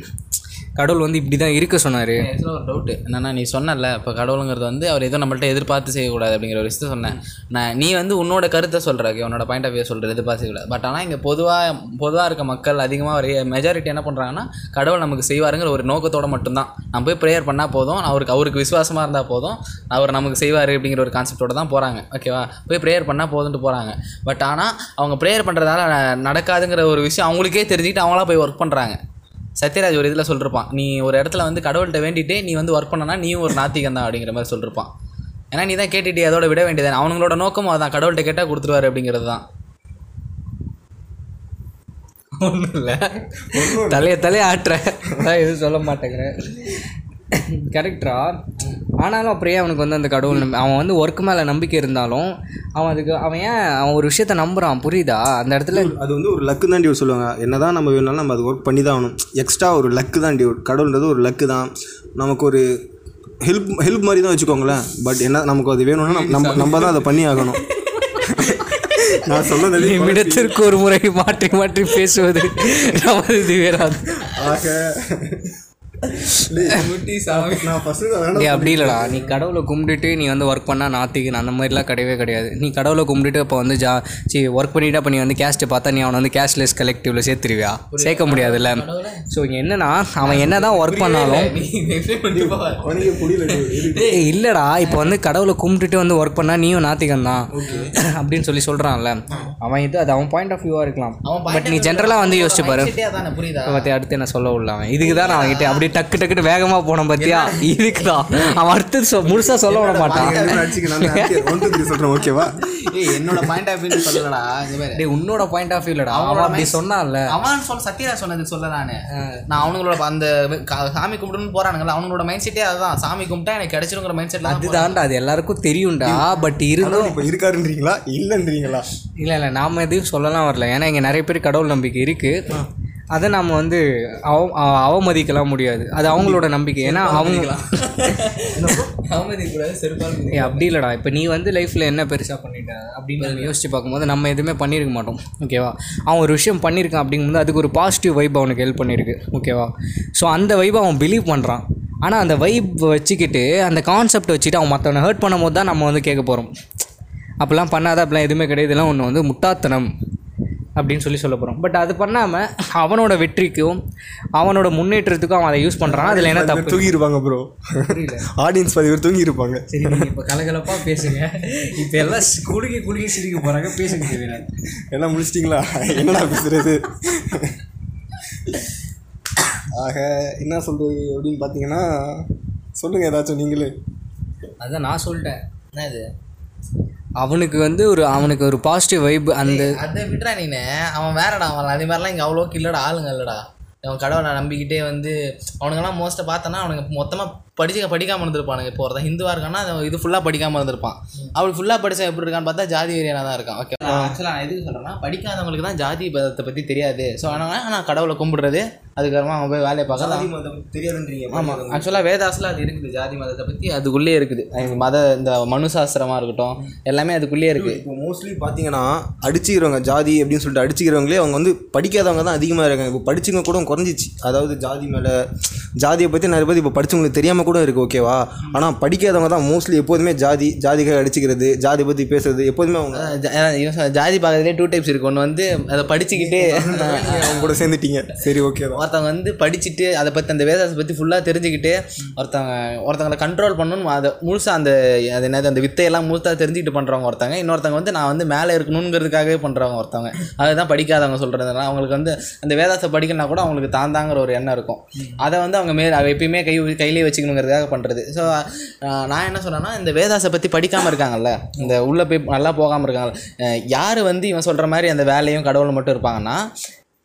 கடவுள் வந்து இப்படி தான் இருக்க சொன்னார். ஆக்சுவலாக ஒரு டவுட்டு என்னன்னா நீ சொன்னல இப்போ கடவுளுங்கிறது வந்து அவர் எதுவும் நம்மள்ட்ட எதிர்பார்த்து செய்யக்கூடாது அப்படிங்கிற ஒரு விஷயத்த சொன்னேன். நான் நீ வந்து உன்னோட கருத்தை சொல்கிற உன்னோட பாயிண்ட் ஆஃப் வியூ சொல்கிற எதிர்பார்த்து செய்யக்கூடாது. பட் ஆனால் இங்கே பொதுவாக பொதுவாக இருக்க மக்கள் அதிகமாக ஒரு மெஜாரிட்டி என்ன பண்ணுறாங்கன்னா கடவுள் நமக்கு செய்வாருங்கிற ஒரு நோக்கத்தோடு மட்டும்தான். நம்ம போய் ப்ரேயர் பண்ணால் போதும் அவருக்கு அவருக்கு விசுவாசமாக இருந்தால் போதும் அவர் நமக்கு செய்வார் அப்படிங்கிற ஒரு கான்செப்டோட தான் போகிறாங்க ஓகேவா போய் ப்ரேயர் பண்ணால் போதுன்ட்டு போகிறாங்க பட் ஆனால் அவங்க ப்ரேயர் பண்ணுறதால நடக்காதுங்கிற ஒரு விஷயம் அவங்களுக்கே தெரிஞ்சுக்கிட்டு அவங்களா போய் ஒர்க் பண்ணுறாங்க சத்யராஜ் ஒரு இதில் சொல்லிருப்பான் நீ ஒரு இடத்துல வந்து கடவுள்கிட்ட வேண்டிட்டு நீ வந்து ஒர்க் பண்ணனா நீயும் ஒரு நாத்திகம் தான் அப்படிங்கிற மாதிரி சொல்லிருப்பான். ஏன்னா நீ தான் கேட்டுட்டு அதோட விட வேண்டியது அவங்களோட நோக்கமும் அதான் கடவுள்கிட்ட கேட்டால் கொடுத்துருவாரு அப்படிங்கிறது தான். ஒன்றும் இல்லை. தலைய தலைய ஆட்டுற. எதுவும் சொல்ல மாட்டேங்கிறேன். கரெக்டா ஆனாலும் அப்படியே அவனுக்கு வந்து அந்த கடவுள் நம்பி அவன் வந்து ஒர்க் மேலே நம்பிக்கை இருந்தாலும் அவன் அதுக்கு அவன் ஏன் அவன் ஒரு விஷயத்த நம்புறான் புரியுதா? அந்த இடத்துல அது வந்து ஒரு லக்கு தான் டியூட் சொல்லுவாங்க. என்னதான் நம்ம வேணாலும் நம்ம அது ஒர்க் பண்ணி தான் ஆகணும். எக்ஸ்ட்ரா ஒரு லக்கு தான் டியூட் கடவுள்ன்றது ஒரு லக்கு தான். நமக்கு ஒரு ஹெல்ப் ஹெல்ப் மாதிரி தான் வச்சுக்கோங்களேன். பட் என்ன நமக்கு அது வேணும்னா நம்ம- நம்ம தான் அதை பண்ணி ஆகணும். நான் சொன்னது நிமிடத்திற்கு ஒரு முறை மாற்றி மாற்றி பேசுவது நமது வேறாது. ஆக அப்படி இல்லைடா. நீ கடவுளை கும்பிட்டுட்டு நீ வந்து ஒர்க் பண்ணால் நாத்திக்கு அந்த மாதிரிலாம் கிடையவே கிடையாது. நீ கடவுளை கும்பிட்டுட்டு இப்போ வந்து ஜா சி ஒர்க் பண்ணிட்டு அப்போ நீ வந்து கேஸ்ட்டை பார்த்தா நீ அவனை வந்து கேஷ்லெஸ் கலெக்டிவில் சேர்த்துருவியா? சேர்க்க முடியாதுல்ல? ஸோ இங்கே என்னன்னா அவன் என்ன தான் ஒர்க் பண்ணாலும் இல்லைடா. இப்போ வந்து கடவுளை கும்பிட்டுட்டு வந்து ஒர்க் பண்ணால் நீயும் நாத்திகன் தான். அப்படின்னு சொல்லி சொல்கிறான்ல அவன் இது அது அவன் பாயிண்ட் ஆஃப் வியூவாக இருக்கலாம். பட் நீ ஜென்ரலாக வந்து யோசிச்சு பாரு. தானே புரியுதா? பத்தி அடுத்து என்ன சொல்ல உள்ள அவன்? இதுக்கு தான் நான் அவன்கிட்ட அப்படியே டக்கு டக்குன்னு வேகமாக போனோம் பார்த்தியா இதுக்கு தான் அவன் அடுத்து சொ முழுசாக சொல்ல விட மாட்டான். சொல்கிறேன் ஓகேவா ஏய் என்னோட பாயிண்ட் ஆஃப் வியூ சொல்லலடா. டேய் உன்னோட பாயிண்ட் ஆஃப் வியூலடா அவன் அப்படி சொன்னான்ல. அவன் சொல்ல சத்யரா சொன்னது சொல்ல நானு. நான் அவனுங்களோட அந்த க- சாமி கும்பிடுன்னு போறானுங்களா அவனோட மைண்ட் செட்டே அதுதான். சாமி கும்பிட்டா எனக்கு கிடைச்சிருங்கிற மைண்ட் செட்ல அதுதான்டா அது எல்லாருக்கும் தெரியும்டா. பட் இருந்தும் இப்போ இருக்காருன்றீங்களா? இல்லைன்றீங்களா? இல்லை இல்லை நாம் எதுவும் சொல்லலாம் வரல. ஏன்னா இங்கே நிறைய பேர் கடவுள் நம்பிக்கை இருக்குது அதை நாம் வந்து அவ அவ- அவமதிக்கலாம் முடியாது. அது அவங்களோட நம்பிக்கை. ஏன்னா அவங்க அவமதி கூடாது செருப்பால் ஏய் அப்படி இல்லைடா. இப்போ நீ வந்து லைஃப்பில் என்ன பெருசாக பண்ணிட்ட அப்படின்னு நீ யோசிச்சு பார்க்கும்போது நம்ம எதுவுமே பண்ணியிருக்க மாட்டோம். ஓகேவா அவன் ஒரு விஷயம் பண்ணியிருக்கான் அப்படிங்கும்போது அதுக்கு ஒரு பாசிட்டிவ் வைப் அவனுக்கு ஹெல்ப் பண்ணியிருக்கு ஓகேவா ஸோ அந்த வைப்பை அவன் பிலீவ் பண்ணுறான் ஆனால் அந்த வைப் வச்சுக்கிட்டு அந்த கான்செப்ட் வச்சுட்டு அவன் மற்றவனை ஹர்ட் பண்ணும்போது தான் நம்ம வந்து கேட்க போகிறோம் அப்படிலாம் பண்ணாத அப்படிலாம் எதுவுமே கிடையாது. இதெல்லாம் ஒன்று வந்து முட்டாத்தனம். அப்படின்னு சொல்லி சொல்ல போகிறோம் பட் அது பண்ணாமல் அவனோட வெற்றிக்கும் அவனோட முன்னேற்றத்துக்கும் அவன் அதை யூஸ் பண்ணுறான் அதில் என்ன தப்பு? தூங்கி இருப்பாங்க ப்ரோ ஆடியன்ஸ் பாதி பேர் தூங்கி இருப்பாங்க சரி நீங்கள் இப்போ கலகலப்பாக பேசுங்க. இப்போ எல்லாம் குலுக்கி குலுக்கி சிரிக்க போகிறாங்க பேசுங்க எல்லாம் முடிச்சிட்டிங்களா? என்னடா பேசுறது? ஆக என்ன சொல்றது அப்படின்னு பார்த்தீங்கன்னா சொல்லுங்க ஏதாச்சும் நீங்களே. அதான் நான் சொல்லிட்டேன். என்னது? அவனுக்கு வந்து ஒரு அவனுக்கு ஒரு பாசிட்டிவ் வைப் அந்த அதை விட்டுறா நீனே. அவன் வேறடா அவன் அதே மாதிரிலாம் இங்கே அவ்வளோக்கு இல்லைடா ஆளுங்க இல்லைடா. அவன் கடவுளை நம்பிக்கிட்டே வந்து அவனுங்கெல்லாம் மோஸ்ட்டாக பார்த்தோன்னா அவனுக்கு மொத்தமாக படிச்சு படிக்காமல் இருந்திருப்பானுங்க. இப்போ ஒருத்தன் ஹிந்துவாக இருக்கான்னா இது ஃபுல்லாக படிக்காமல் இருந்திருப்பான். அவள் ஃபுல்லாக படிச்சா எப்படி இருக்கான்னு பார்த்தா ஜாதி வெறியானா தான் இருக்கான். ஓகே ஆக்சுவலாக நான் எதுக்கு சொல்கிறேன்னா படிக்காதவங்களுக்கு தான் ஜாதி பதத்தை பற்றி தெரியாது. ஸோ ஆனால் ஆனால் கடவுளை கும்பிடுறது. அதுக்கப்புறமா அவன் போய் வேலையை பார்க்க தெரியாதுன்றீங்க. ஆமாம் ஆக்சுவலாக வேதாஸில் அது இருக்குது. ஜாதி மதத்தை பற்றி அதுக்குள்ளே இருக்குது. மத இந்த மனு சாஸ்திரமாக இருக்கட்டும் எல்லாமே அதுக்குள்ளேயே இருக்குது இப்போ மோஸ்ட்லி பார்த்தீங்கன்னா அடிச்சுக்கிறவங்க ஜாதி அப்படின்னு சொல்லிட்டு அடிச்சுக்கிறவங்களே அவங்க வந்து படிக்காதவங்க தான் அதிகமாக இருக்காங்க. இப்போ படிச்சவங்க கூட குறைஞ்சிச்சு. அதாவது ஜாதி மேலே ஜாதியை பற்றி நிறைய பேர் இப்போ படிச்சவங்களுக்கு தெரியாமல் கூட இருக்குது ஓகேவா ஆனால் படிக்காதவங்க தான் மோஸ்ட்லி எப்போதுமே ஜாதி ஜாதிக்காக அடிச்சுக்கிறது ஜாதி பற்றி பேசுறது எப்போதுமே அவங்க ஜாதி பார்க்கறதுலே டூ டைப்ஸ் இருக்கு. ஒன்று வந்து அதை படிச்சுக்கிட்டே அவங்க கூட சேர்ந்துட்டீங்க. சரி ஓகே ஒருத்தவங்க வந்து படிச்சுட்டு அதை பற்றி அந்த வேதாசை பற்றி ஃபுல்லாக தெரிஞ்சுக்கிட்டு ஒருத்தவங்க ஒருத்தவங்களை கண்ட்ரோல் பண்ணணும் அதை முழுசாக அந்த அது என்னது அந்த வித்தையெல்லாம் முழுசாக தெரிஞ்சுக்கிட்டு பண்ணுறவங்க ஒருத்தவங்க. இன்னொருத்தவங்க வந்து நான் வந்து மேலே இருக்கணுங்கிறதுக்காகவே பண்ணுறவங்க ஒருத்தவங்க. அதுதான் படிக்காதவங்க சொல்கிறதுனால அவங்களுக்கு வந்து அந்த வேதாசை படிக்கணும்னா கூட அவங்களுக்கு தாந்தாங்கிற ஒரு எண்ணம் இருக்கும். அதை வந்து அவங்க மே அதை எப்பயுமே கை கையிலே வச்சுக்கணுங்கிறதுக்காக பண்ணுறது ஸோ நான் என்ன சொன்னேன்னா இந்த வேதாசை பற்றி படிக்காமல் இருக்காங்கல்ல இந்த உள்ளே போய் நல்லா போகாமல் இருக்காங்கல்ல யார் வந்து இவன் சொல்கிற மாதிரி அந்த வேலையும் கடவுளும் மட்டும் இருப்பாங்கன்னா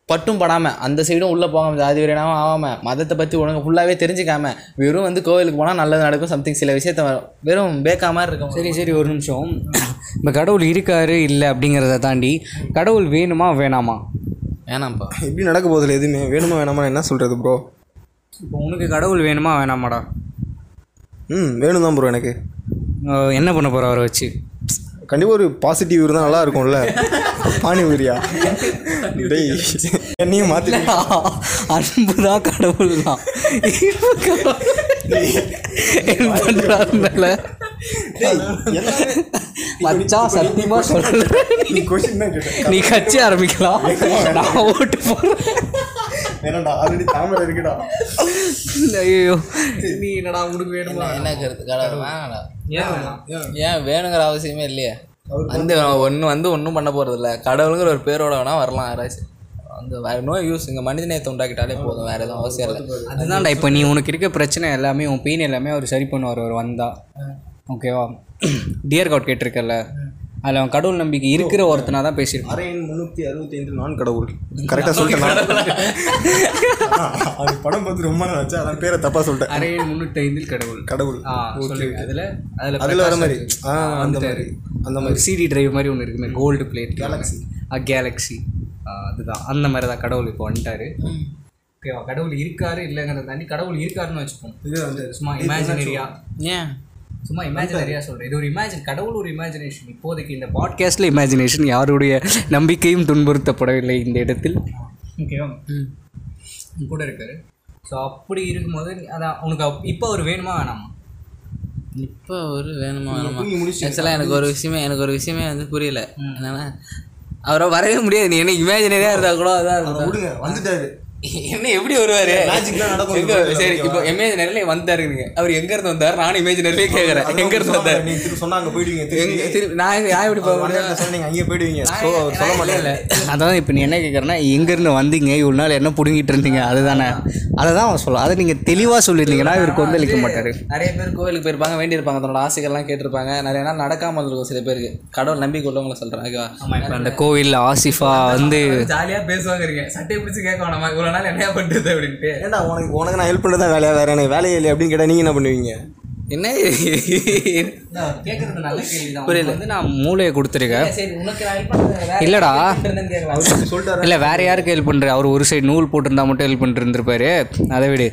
பட்டும் படாமல் அந்த சைடும் உள்ளே போகாமல் ஜாதி வரையாமல் ஆகாமல் மதத்தை பற்றி ஒழுங்கு ஃபுல்லாகவே தெரிஞ்சுக்காம வெறும் வந்து கோவிலுக்கு போனால் நல்லது நடக்கும் சம்திங் சில விஷயத்த வெறும் பேக்கா மாதிரி இருக்கும் சரி சரி ஒரு நிமிஷம். இப்போ கடவுள் இருக்காரு இல்லை அப்படிங்கிறத தாண்டி கடவுள் வேணுமா வேணாமா? வேணாம்ப்பா. எப்படி நடக்க போதில்லை எதுவுமே வேணுமா வேணாமா என்ன சொல்கிறது ப்ரோ இப்போ உனக்கு கடவுள் வேணுமா வேணாமாடா? ம் வேணும் தான் ப்ரோ எனக்கு என்ன பண்ண போகிற அவரை வச்சு? கண்டிப்பாக ஒரு பாசிட்டிவ் இருந்தால் நல்லா இருக்கும்ல. பானிபூரியா டேய் என்னையும் மாற்றி அன்பு தான் கடவுள் தான் என்ன பண்ணுறாருனால மச்சான் நீ கட்சி ஆரம்பிக்கலாம். நான் ஓட்டு போடுறேன். வேணாம்டா ஆல்ரெடி தாமரை இருக்குடா. ஐயோ நீ என்னடா உனக்கு வேணுமா? என்ன கருத்து? கடவுள் வேணாம்டா ஏன் வேணாம் ஏன் வேணுங்கிற அவசியமே இல்லையே. அந்த ஒன்று வந்து ஒன்றும் பண்ண போகிறது இல்லை கடவுளுங்கிற ஒரு பேரோட வேணால் வரலாம் யாராச்சும் அந்த வேற நோ யூஸ் இங்கே மனிதநேயத்தை உண்டாக்கிட்டாலே போதும் வேறு எதுவும் அவசியம் இல்லை. அதுதான்டா இப்போ நீ உனக்கு இருக்க பிரச்சனை எல்லாமே உன் பெயின் எல்லாமே அவர் சரி பண்ணுவார் அவர் வந்தா. ஓகேவா டியர் காட் கேட்டிருக்கல அதில் அவன் கடவுள் நம்பிக்கை இருக்கிற ஒருத்தனா தான் பேசியிருப்பான். அரை எண் முந்நூற்றி அறுபத்தி ஐந்து நான் கடவுள்? கரெக்டாக சொல்லிட்டேன் அது படம் பார்த்து ரொம்ப நாள் ஆச்சு அதான் பேரை தப்பாக சொல்லிட்டேன். அரை முந்நூற்றி ஐந்தில் கடவுள். கடவுள் அதில் அதில் அதில் வர மாதிரி. ஆ அந்த மாதிரி அந்த மாதிரி. சிடி டிரைவ் மாதிரி ஒன்று இருக்குமே கோல்டு பிளேட் கேலக்ஸி ஆ கேலக்ஸி அதுதான். அந்த மாதிரி தான் கடவுள் இப்போ வந்துட்டாரு. ஓகேவா கடவுள் இருக்காரு இல்லைங்கிறத தாண்டி கடவுள் இருக்காருன்னு வச்சுப்போம். இது வந்து சும்மா இமேஜினரியா ஏன்? சும்மா இமேஜினரியா சொல்கிறேன் இது ஒரு இமேஜின் கடவுள் ஒரு இமேஜினேஷன் இப்போதைக்கு இந்த பாட்காஸ்ட்டில் இமேஜினேஷன் யாருடைய நம்பிக்கையும் துன்புறுத்தப்படவில்லை இந்த இடத்தில்? ஓகேவா? உன் கூட இருக்காரு. ஸோ அப்படி இருக்கும்போது அதான் உனக்கு அப்- இப்போ ஒரு வேணுமா வேணாமா? இப்போ ஒரு வேணுமா வேணுமா? ஆக்சுவலாக எனக்கு ஒரு விஷயமே எனக்கு ஒரு விஷயமே வந்து புரியல. என்னன்னா அவரை வரவே முடியாது. நீ என்ன இமேஜினரியாக இருந்தால் கூட அதான் வந்துட்டாரு. என்ன எப்படி வருவாரு? எங்க சரி இப்போ இமேஜினரியில வந்தாருங்க அவர் எங்க இருந்து வந்தாரு? நானும் இமேஜினரியிலே கேக்குறேன். எங்க இருந்து வந்தாரு? நீங்க திருப்பி சொன்னா அங்க போயிடுவீங்க எங்க நான் நான் எப்படி சொன்னீங்க அங்கேயே போயிடுவீங்க. சொல்ல மாட்டேன். அதான் இப்போ நீ என்ன கேட்குறேன்னா எங்கேருந்து வந்தீங்க? இவ்வளோ நாள் என்ன பிடுங்கிட்டு இருந்தீங்க? அதுதானே. அதை தான் அவன் சொல்லுவான். அதை நீங்கள் தெளிவாக சொல்லியிருந்தீங்கன்னா இவருக்கு வந்து அளிக்க மாட்டார். நிறைய பேர் கோவிலுக்கு போயிருப்பாங்க வேண்டியிருப்பாங்க. தன்னோட ஆசைகள்லாம் கேட்டிருப்பாங்க. நிறைய நாள் நடக்காம இருக்கும் சில பேருக்கு. கடவுள் நம்பிக்கை உள்ளவங்களை சொல்றேன். ஓகேவா இப்போ அந்த கோவிலில் ஆசிஃபா வந்து ஜாலியா பேசுவாங்க இருக்கேன் சட்டையை பிடிச்சி கேட்க வேணாமா? நாள் என்ன பண்ணுறது அப்படின்ட்டு. ஏன்டா உனக்கு உனக்கு நான் ஹெல்ப் பண்ணுறதா வேலையா வேற எனக்கு வேலையே இல்லை அப்படின்னு கேட்டால் நீங்கள் என்ன பண்ணுவீங்க? என்ன? கேட்கறது நல்ல கேள்வி புரியல. வந்து நான் மூளையை கொடுத்துருக்கேன். இல்லடா. இல்லை வேற யாருக்கு ஹெல்ப் பண்ணுற அவர் ஒரு சைடு நூல் போட்டிருந்தா மட்டும் ஹெல்ப் பண்ணிட்டு இருந்திருப்பாரு அதை விடு.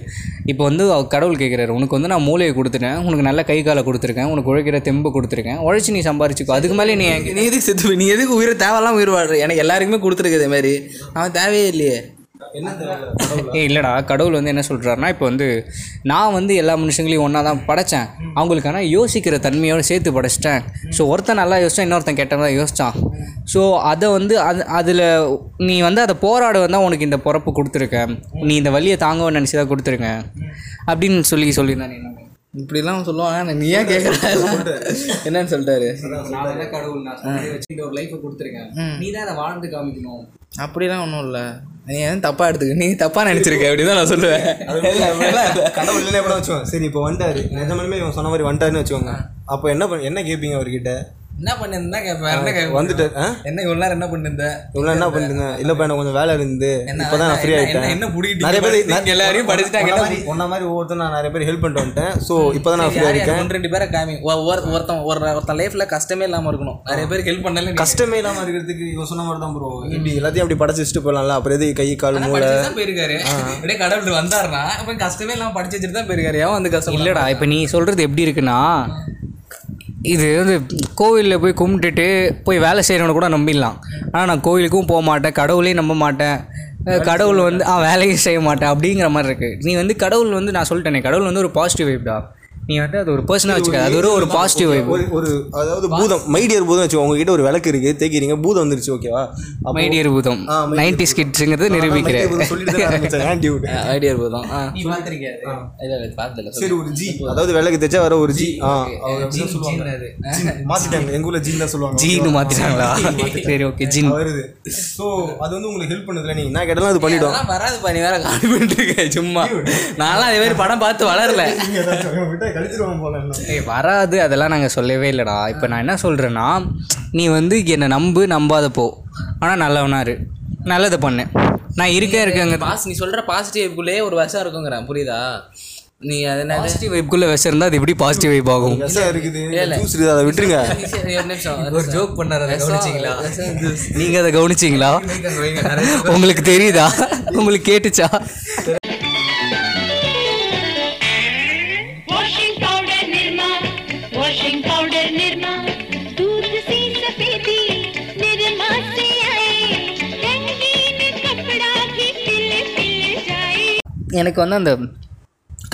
இப்போ வந்து அவர் கடவுள் கேட்குறாரு உனக்கு வந்து நான் மூளையை கொடுத்துட்டேன். உனக்கு நல்ல கை காலை கொடுத்துருக்கேன். உனக்கு உழைக்கிற தெம்பு கொடுத்துருக்கேன். உழைச்சி நீ சம்பாரிச்சுக்கோ. அதுக்கு மேலே நீ நீ எதுக்கு செத்து நீ எதுக்கு உயிரை தேவையெல்லாம் உயிர் வாழ்ற? எனக்கு எல்லாருக்குமே கொடுத்துருக்கு இதே மாதிரி. அவன் தேவையே இல்லையே. இல்லைடா. கடவுள் வந்து என்ன சொல்கிறாருன்னா இப்போ வந்து நான் வந்து எல்லா மனுஷங்களையும் ஒன்றா தான் படைச்சேன். அவங்களுக்கான யோசிக்கிற தன்மையோடு சேர்த்து படைச்சிட்டேன். ஸோ ஒருத்தன் நல்லா யோசிச்சான் இன்னொருத்தன் கெட்டவன் தான் யோசிச்சான். ஸோ அதை வந்து அது அதில் நீ வந்து அதை போராட வந்தால் உனக்கு இந்த பிறப்பு கொடுத்துருக்கேன் நீ இந்த வழியை தாங்கன்னு நினச்சி தான் கொடுத்துருக்கேன் அப்படின்னு சொல்லி சொல்லியிருந்தேன் என்ன. இப்படிலாம் சொல்லுவாங்க நீ ஏன் கேட்குற என்னன்னு சொல்லிட்டாரு. நான் கடவுள் நான் வச்சு இந்த ஒரு லைஃப்பை கொடுத்துருக்கேன். நீ தான் அதை வாழ்ந்து காமிக்கணும். அப்படிலாம் ஒன்றும் இல்லை. நீ ஏன் தப்பாக எடுத்துக்க நீ தப்பாக நினச்சிருக்க அப்படின்னு தான் நான் சொல்லுவேன். கடவுள் இல்லைன்னா எப்படி வச்சுக்கோங்க. சரி இப்போ வந்துட்டாரு. நிஜமாலுமே இவன் சொன்ன மாதிரி வந்துட்டாருன்னு வச்சுக்கோங்க. அப்போ என்ன பண்ண என்ன கேட்பீங்க அவர்கிட்ட? என்ன பண்ணிருந்தா கேட்பேன் என்ன கேட்பேன் வந்துட்டாரு ஆ? என்ன இவ்வளோ நேரம் என்ன பண்ணிருந்த? இவ்வளோ என்ன பண்ணிருங்க இல்லைப்பா எனக்கு கொஞ்சம் வேலை இருந்து இப்போ தான் நான் ஃப்ரீ என்ன- ஆகிட்டேன் என்ன- என்ன புடிக்கிட்டு நிறைய பேர் எல்லாரையும் படிச்சுட்டாங்க, ஒன்ன மாதிரி ஒவ்வொருத்தர் நான் நிறைய பேர் ஹெல்ப் பண்ணிட்டு வந்துட்டேன். ஸோ இப்போ தான் நான் ஃப்ரீ ஒன்று ரெண்டு பேரை காமி. ஒருத்தன் ஒரு ஒருத்தன் லைஃப்ல கஷ்டமே இல்லாம இருக்கணும். நிறைய பேருக்கு ஹெல்ப் பண்ணல கஷ்டமே இல்லாமல் இருக்கிறதுக்கு இவன் சொன்ன மாதிரி தான் ப்ரோ இப்படி எல்லாத்தையும் அப்படி படைச்சு வச்சுட்டு போயிடலாம்ல. அப்புறம் எது? கை கால் மூளை. போயிருக்காரு. அப்படியே கடவுள் வந்தாருன்னா அப்ப கஷ்டமே இல்லாம படிச்சு வச்சுட்டு தான் போயிருக்காரு. ஏன் வந்து கஷ்டம் இல்லைடா இப்போ நீ சொல்கிறது எப்படி இருக்குன்னா இது வந்து கோவிலில் போய் கும்பிட்டுட்டு போய் வேலை செய்கிறவனை கூட நம்பிடலாம். ஆனால் நான் கோவிலுக்கும் போக மாட்டேன் கடவுளையும் நம்ப மாட்டேன். கடவுள் வந்து ஆ வேலையும் செய்ய மாட்டேன் அப்படிங்கிற மாதிரி இருக்குது நீ வந்து கடவுள் வந்து நான் சொல்லிட்டேனே கடவுள் வந்து ஒரு பாசிட்டிவ் வைப்டா நீ வந்து அது ஒரு பர்சனாக வச்சுக்க அது ஒரு ஒரு பாசிட்டிவ் வைப் ஒரு ஒரு அதாவது பூதம் மைடியர் பூதம் வச்சு உங்ககிட்ட ஒரு விளக்கு இருக்கு தேய்க்கிறீங்க பூதம் வந்துருச்சு ஓகேவா? My dear Bootham. Ah, My Dear ninety ஸ்கிட்ஸுங்கிறது நிரூபிக்கிறேன்? ஐடியா போதும் நீ இல்ல சரி ஒரு ஜி அதாவது விளக்கு தேய்ச்சா வர ஒரு ஜி ஆ அவர் அப்படி தான் சொல்லுவாங்க. ஜின். மாத்திட்டாங்க எங்க ஊர்ல ஜின் தான் சொல்லுவாங்க. ஜீனு மாற்றிட்டாங்களா சரி ஓகே ஜின் வருது. ஸோ அது வந்து உங்களுக்கு ஹெல்ப் பண்ணுதுல நீ என்ன கேட்டாலும் அது பண்ணிடும். அதெல்லாம் வராதுப்பா நீ வேற காலி பண்ணிட்டு இருக்க சும்மா. நான்லாம் அதே மாதிரி படம் பார்த்து வளரல. கழிச்சிருவான் போல ஏய் வராது அதெல்லாம் நாங்கள் சொல்லவே இல்லைடா. இப்போ நான் என்ன சொல்கிறேன்னா நீ வந்து என்னை நம்பு நம்பாத போ. ஆனால் நல்லவனா இரு. நல்லதை பண்ணு. நான் இருக்கேன் இருக்கேங்க. பாஸ் நீ சொல்ற பாசிட்டிவ்க்குள்ளேயே ஒரு விஷம் இருக்குங்கிறேன் புரியுதா? நீ அது என்ன பாசிட்டிவ் வைப்புக்குள்ளே விஷம் இருந்தால் அது எப்படி பாசிட்டிவ் வைப் ஆகும்? விஷம் இருக்குது. அதை விட்டுருங்க. ஒரு ஜோக் பண்ணாரு கவனிச்சிங்களா? நீங்கள் அதை கவனிச்சிங்களா? உங்களுக்கு தெரியுதா? உங்களுக்கு கேட்டுச்சா? எனக்கு வந்து அந்த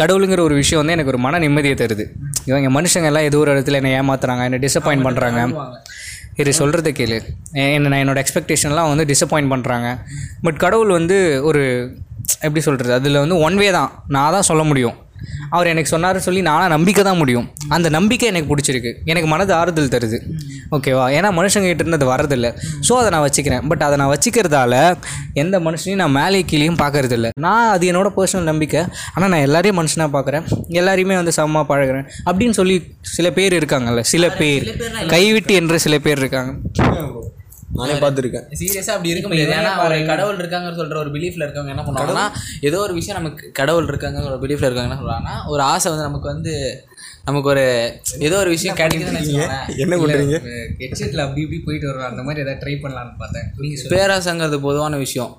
கடவுளுங்கிற ஒரு விஷயம் வந்து எனக்கு ஒரு மன நிம்மதியை தருது. இவங்க மனுஷங்க எல்லாம் ஏதோ ஒரு இடத்துல என்னை ஏமாத்துறாங்க என்னை டிசப்பாயிண்ட் பண்ணுறாங்க இது சொல்கிறத கேளு. என்ன நான் என்னோட எக்ஸ்பெக்டேஷன்லாம் வந்து டிசப்பாயிண்ட் பண்ணுறாங்க பட் கடவுள் வந்து ஒரு எப்படி சொல்கிறது அதில் வந்து ஒன் வே தான். நான் தான் சொல்ல முடியும். அவர் எனக்கு சொன்னார் சொல்லி நானாக நம்பிக்கை தான் முடியும். அந்த நம்பிக்கை எனக்கு பிடிச்சிருக்கு. எனக்கு மனது ஆறுதல் தருது. ஓகேவா ஏன்னா மனுஷங்க கிட்ட இருந்து அது வரதில்லை ஸோ அதை நான் வச்சுக்கிறேன். பட் அதை நான் வச்சுக்கிறதால எந்த மனுஷனையும் நான் மேலே கீழேயும் பார்க்கறதில்ல. நான் அது என்னோட பர்சனல் நம்பிக்கை. ஆனால் நான் எல்லாரையும் மனுஷனாக பார்க்குறேன். எல்லாரையுமே வந்து சமமாக பழகுறேன். அப்படின்னு சொல்லி சில பேர் இருக்காங்கல்ல. சில பேர். கைவிட்டு என்று சில பேர் இருக்காங்க. நானே பார்த்துருக்கேன். சீரியஸா அப்படி இருக்க முடியாது. ஏன்னா ஒரு கடவுள் இருக்காங்கன்னு சொல்ற ஒரு பிலீஃப்ல இருக்கவங்க என்ன பண்ணுவாங்கன்னா ஏதோ ஒரு விஷயம் நமக்கு கடவுள் இருக்காங்க ஒரு பிலீஃப்ல இருக்காங்க என்ன சொல்றாங்கன்னா ஒரு ஆசை வந்து நமக்கு வந்து நமக்கு ஒரு ஏதோ ஒரு விஷயம் கிடைக்குதுன்னு. என்ன பண்ணுறீங்க ஹெட்செட்டில் அப்படி இப்படி போயிட்டு வருவேன். அந்த மாதிரி ஏதாவது ட்ரை பண்ணலான்னு பார்த்தேன். நீங்கள் பேராசங்கிறது பொதுவான விஷயம்.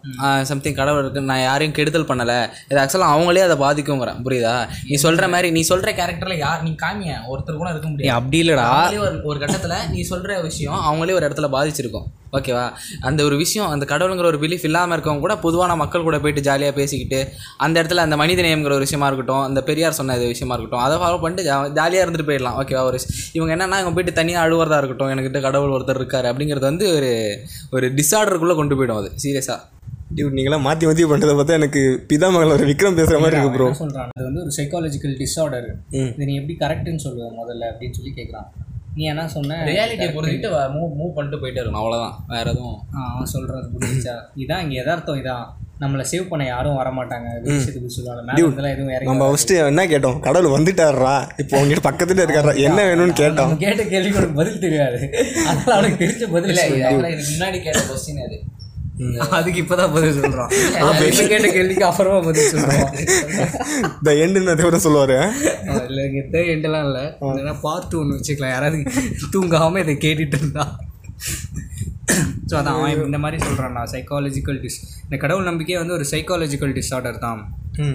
சம்திங் கடவுள் இருக்கு. நான் யாரையும் கெடுதல் பண்ணல. இது ஆக்சுவலாக அவங்களே அதை பாதிக்குங்கிறேன் புரியுதா? நீ சொல்ற மாதிரி நீ சொல்ற கேரக்டர்ல யார் நீ காமிய ஒருத்தர் கூட இருக்க முடியாது. அப்படி இல்லைடா. ஒரு ஒரு கட்டத்துல நீ சொல்ற விஷயம் அவங்களே ஒரு இடத்துல பாதிச்சிருக்கும். ஓகேவா? அந்த ஒரு விஷயம் அந்த கடவுளுங்கிற ஒரு பிலீஃப் இல்லாமல் இருக்கவங்க கூட பொதுவான மக்கள் கூட போயிட்டு ஜாலியாக பேசிக்கிட்டு அந்த இடத்துல அந்த மனித நேயம்ங்கிற ஒரு விஷயமா இருக்கட்டும் அந்த பெரியார் சொன்ன இது விஷயமா இருக்கட்டும் அதை ஃபாலோ பண்ணிட்டு ஜாலியாக இருந்துட்டு போயிடலாம். ஓகேவா ஒரு இவங்க என்னன்னா இவங்க போயிட்டு தனியாக அழுவுறதா இருக்கட்டும் எனக்கிட்ட கடவுள் ஒருத்தர் இருக்காரு அப்படிங்கிறது வந்து ஒரு ஒரு டிஸார்டருக்குள்ளே கொண்டு போயிடும் அது. சீரியஸாக டியூட் நீங்களாம் மாற்றி மாற்றி பண்ணுறதை பார்த்தா எனக்கு பிதாமகள் ஒரு விக்ரம் பேசுகிற மாதிரி இருக்கு ப்ரோ சொல்கிறான் அது வந்து ஒரு சைக்காலஜிக்கல் டிஸார்டர் இது நீ எப்படி கரெக்டுன்னு சொல்லுவேன் முதல்ல அப்படின்னு சொல்லி கேட்குறான் நீ என்ன சொன்ன? ரியாலிட்டியை புரிஞ்சுட்டு மூவ் மூவ் பண்ணிட்டு போயிட்டே இருக்கணும் அவ்வளோதான் வேற எதுவும் ஆ, அவன் சொல்கிறது புரிஞ்சிச்சா? இதான் இங்கே எதார்த்தம் இதான். நம்மளை சேவ் பண்ண யாரும் வர மாட்டாங்க விஷயத்துக்கு சொல்லுவாங்க மேலே இதெல்லாம் எதுவும் இறங்கி நம்ம ஃபஸ்ட்டு என்ன கேட்டோம்? கடவுள் வந்துட்டாரா இப்போ உங்ககிட்ட பக்கத்துல இருக்காரா என்ன வேணும்னு கேட்டோம்? கேட்ட கேள்விக்கு உனக்கு பதில் தெரியாது. அதனால அவனுக்கு தெரிஞ்ச பதில் இல்லை முன்னாடி கேட்ட கொஸ்டின் அது. அதுக்கு இப்பதான் பதில் சொல்றான். கேட்ட கேள்விக்கு அப்புறமா பதில் சொல்றான் இந்த எண்டுன்னு கூட சொல்லுவார். இல்லை இங்கே எண்டெல்லாம் இல்லை. இல்லைன்னா பார்ட் ஒன்று வச்சுக்கலாம். யாராவது தூங்காமல் இதை கேட்டுட்டு இருந்தா ஸோ அதான் அவன் இந்த மாதிரி சொல்கிறான்டா சைக்காலஜிக்கல் டிஸ் இந்த கடவுள் நம்பிக்கையே வந்து ஒரு சைக்காலஜிக்கல் டிஸார்டர் தான்.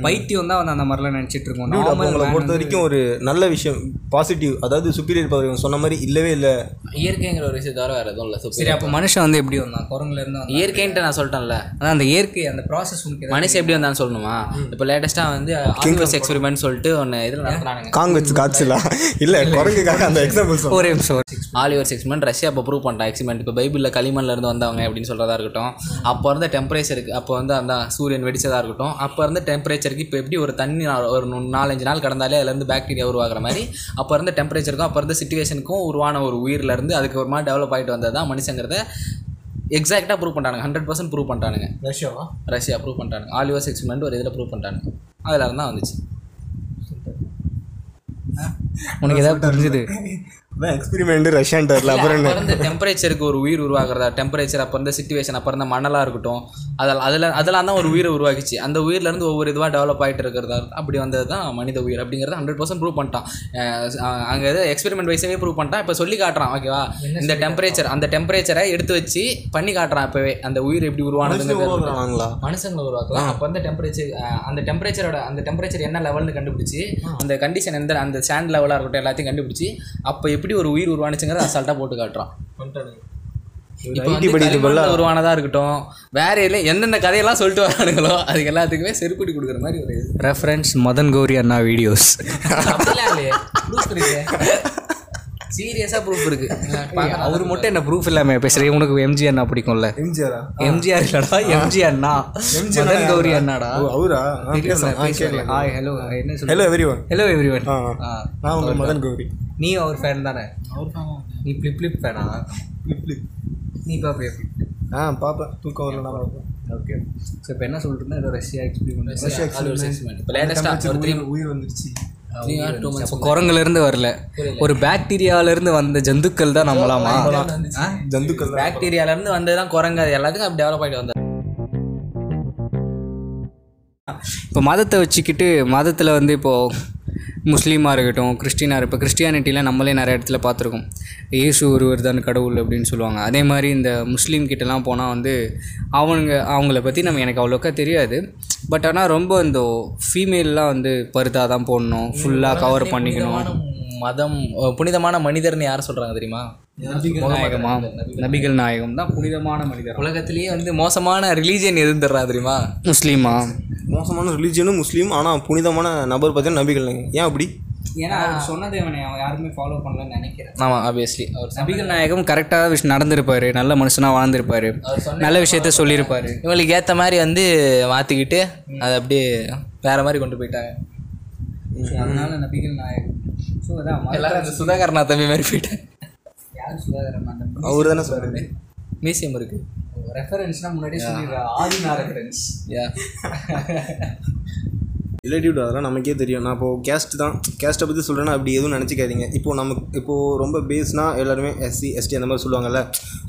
பைத்தியம் தான் வந்து அந்த மாதிரிலாம் நினச்சிட்டு இருக்கோம். Man பொறுத்த வரைக்கும் ஒரு நல்ல விஷயம் பாசிட்டிவ் அதாவது சுப்பீரியர் பவர் சொன்ன மாதிரி இல்லவே இல்லை. இயற்கைங்கிற ஒரு விஷயம் தவிர வேறு எதுவும் இல்லை சரி அப்போ மனுஷன் வந்து எப்படி வந்தான்? குரங்குல இருந்து இயற்கைன்ட்டு நான் சொல்லிட்டேன்ல. அதான் அந்த இயற்கை அந்த ப்ராசஸ் உனக்கு மனுஷன் எப்படி வந்தான்னு சொல்லணுமா? இப்போ லேட்டஸ்ட்டாக வந்து ஆல்வஸ் எக்ஸ்பெரிமெண்ட் சொல்லிட்டு ஒன்று இதில் நடத்துனானுங்க காங் வச்சு காய்ச்சலா? இல்லை குரங்குக்காக அந்த எக்ஸாம்பிள் ஒரே நிமிஷம் ஆலிவர் எக்ஸ்பெரிமெண்ட் ரஷ்யா இப்போ ப்ரூவ் பண்ணிட்டான் எக்ஸ்பெரிமெண்ட் இப்போ பைபிளில் களிமண்ல இருந்து வந்தவங்க அப்படின்னு சொல்கிறதா இருக்கட்டும். அப்போ இருந்த டெம்பரேச்சருக்கு அப்போ வந்து அந்த சூரியன் வெடிச்சதா இருக்கட்டும். அப்போ இருந்த டெம்பரேச்சருக்கு இப்போ எப்படி ஒரு தண்ணி ஒரு நாலஞ்சு நாள் கடந்தாலே அதுலேருந்து பாக்டீரியா உருவாகிற மாதிரி அப்போ இருந்த டெம்பரேச்சருக்கும் அப்போ இருந்த சுச்சுவேஷனுக்கும் உருவான ஒரு உயிர்லேருந்து அதுக்கு ஒரு மாதிரி டெவலப் ஆகிட்டு வந்தது தான் மனுஷங்கிறத எக்ஸாக்டாக ப்ரூவ் பண்ணிட்டானுங்க ஹண்ட்ரட் பர்சன்ட் ப்ரூவ் பண்ணிட்டானுங்க ரஷ்யாவா? ரஷ்யா ப்ரூவ் பண்ணிட்டானுங்க ஆலிவர்ஸ் எக்ஸ்பெரிமெண்ட் ஒரு இதில் ப்ரூவ் பண்ணிட்டானுங்க அதில் தான் வந்துச்சு. உனக்கு ஏதாவது புரிஞ்சுது? எக்ஸ்பெரிமெண்ட் ரஷ்யான்ட்டு அப்புறம் இருந்த டெம்பரேச்சருக்கு ஒரு உயிர் உருவாக்குறதா டெம்பரேச்சர் அப்போ இருந்த சுச்சுவேஷன் அப்போ இருந்த மணலாக இருக்கட்டும். அதில் அதில் அதெல்லாம் தான் ஒரு உயிரை உருவாக்கிச்சு. அந்த உயிர்லேருந்து ஒவ்வொரு இதுவாக டெவலப் ஆகிட்டு இருக்கிறதா? அப்படி வந்தது தான் மனித உயிர் அப்படிங்கிறத ஹண்ட்ரட் பர்சன்ட் ப்ரூவ் பண்ணிட்டான். அங்கே எது எக்ஸ்பெரிமெண்ட் வைஸவே ப்ரூவ் பண்ணிட்டான். இப்போ சொல்லி காட்டுறான் ஓகேவா இந்த டெம்பரேச்சர் அந்த டெம்பரேச்சரை எடுத்து வச்சு பண்ணி காட்டுறான் இப்போவே. அந்த உயிர் எப்படி உருவானதுங்கிறது உருவாக்குறாங்களா? மனுஷங்களை உருவாக்கலாம். அப்போ அந்த டெம்பரேச்சர் அந்த டெம்பரேச்சரோட அந்த டெம்பரேச்சர் என்ன லெவல்னு கண்டுபிடிச்சி அந்த கண்டிஷன் எந்த அந்த ஸ்டாண்ட் லெவலாக இருக்கட்டும் எல்லாத்தையும் கண்டுபிடிச்சி அப்போ எப்படி ஒரு உயிர் உருவானுச்சுங்கிறத அசால்ட்டாக போட்டு காட்டுறான். இப்போ ஐடி வந்து படிக்கிறது களிமண்ல உருவானதா இருக்கட்டும். வேற இல்லை எந்தெந்த கதையெல்லாம் சொல்லிட்டு வரானுங்களோ அதுக்கு எல்லாத்துக்குமே செருப்பிடி கொடுக்குற மாதிரி ஒரு ரெஃபரன்ஸ் மதன் கௌரி அண்ணா வீடியோஸ் இல்லையே ப்ரூஃப் இருக்கு. அவர் மட்டும் என்ன ப்ரூஃப் இல்லாம பேசுறேன் உனக்கு எம்ஜி அண்ணா பிடிக்கும்ல. எம்ஜிஆரா? எம்ஜிஆர் இல்லடா எம்ஜி அண்ணா. மதன் கௌரி அண்ணாடா. அவரா? ஹாய் ஹலோ என்ன சொல்லு hello everyone hello everyone. நான் உங்கள் மதன் கௌரி. நீ அவர் ஃபேன் தானே? நீ ஃப்ளிப் ஃப்ளிப் ஃபேனா நீ பாப்பியா ஆ பார்ப்பேன் தூக்கம் வரல நான் ஓகே ஸோ இப்போ என்ன சொல்லிட்டு இருந்தேன்? ஏதோ ரஷ்யா எக்ஸ்பிரிமெண்ட் இப்போ லேட்டஸ்ட்டாக ஒரு த்ரீ உயிர் வந்துருச்சு. த்ரீ ஆர் டூ மந்த்ஸ் அப்போ குரங்குல இருந்து வரல. ஒரு பாக்டீரியால இருந்து வந்த ஜந்துக்கள் தான் நம்மளாமா? ஜந்துக்கள் தான். பாக்டீரியாலேருந்து வந்தது தான் குரங்கு. அது எல்லாத்துக்கும் அப்படி டெவலப் ஆகிட்டு வந்தது. இப்போ மதத்தை வச்சுக்கிட்டு மதத்தில் வந்து இப்போது முஸ்லீமாக இருக்கட்டும் கிறிஸ்டினாக இப்போ கிறிஸ்டியானிட்டியில் நம்மளே நிறைய இடத்துல பார்த்துருக்கோம். இயேசு ஒருவர் தான் கடவுள் அப்படின்னு சொல்லுவாங்க. அதே மாதிரி இந்த முஸ்லீம் கிட்டலாம் போனால் வந்து அவனுங்க அவங்கள பற்றி நம்ம எனக்கு அவ்வளோக்கா தெரியாது. பட் ஆனால் ரொம்ப இந்த ஃபீமேல்லாம் வந்து பருத்தா தான் போடணும் ஃபுல்லாக கவர் பண்ணிக்கணும். மதம் புனிதமான மனிதர்னு யார் சொல்றாங்க தெரியுமா? நாயகமா நபிகள் நாயகம் தான் புனிதமான மனிதர். உலகத்திலேயே வந்து மோசமான ரிலீஜியன் எதுன்னு தர்றா தெரியுமா? முஸ்லீமா? மோசமான ரிலீஜனும் முஸ்லீம் ஆனால் புனிதமான நபர் பார்த்தீங்கன்னா நபிகள் இல்லைங்க ஏன் அப்படி? ஏன்னா அவர் சொன்னதை அவனை அவன் யாருமே ஃபாலோ பண்ணலன்னு நினைக்கிறேன். ஆமாம் ஆப்வியஸ்லி அவர் நபிகள் நாயகம் கரெக்டாக விஷயம் நடந்திருப்பாரு. நல்ல மனுஷனாக வாழ்ந்திருப்பாரு. நல்ல விஷயத்த சொல்லியிருப்பாரு. இவங்களுக்கு ஏற்ற மாதிரி வந்து மாற்றிக்கிட்டு அதை அப்படியே வேற மாதிரி கொண்டு போயிட்டாங்க. அதனால நபிகள் நாயகம். ஸோ அதான் சுதாகரனா தம்பி மாதிரி போயிட்டாங்க. யார் அந்த அவர் தானே சொல்கிறது மியூசியம் இருக்கு. ரெஃபரன்ஸ்னா முன்னாடியே சொல்லிடுறேன். ஆதினா ரெஃபரன்ஸ் யா ரிலேட்டிவ் அதெல்லாம் நமக்கே தெரியும். நான் இப்போது கேஸ்ட் தான். கேஸ்ட்டை பற்றி சொல்கிறேன்னா அப்படி எதுவும் நினச்சிக்காதீங்க. இப்போது நமக்கு இப்போது ரொம்ப பேஸ்னா எல்லாருமே எஸ்சி எஸ்டி அந்த மாதிரி சொல்லுவாங்கல்ல.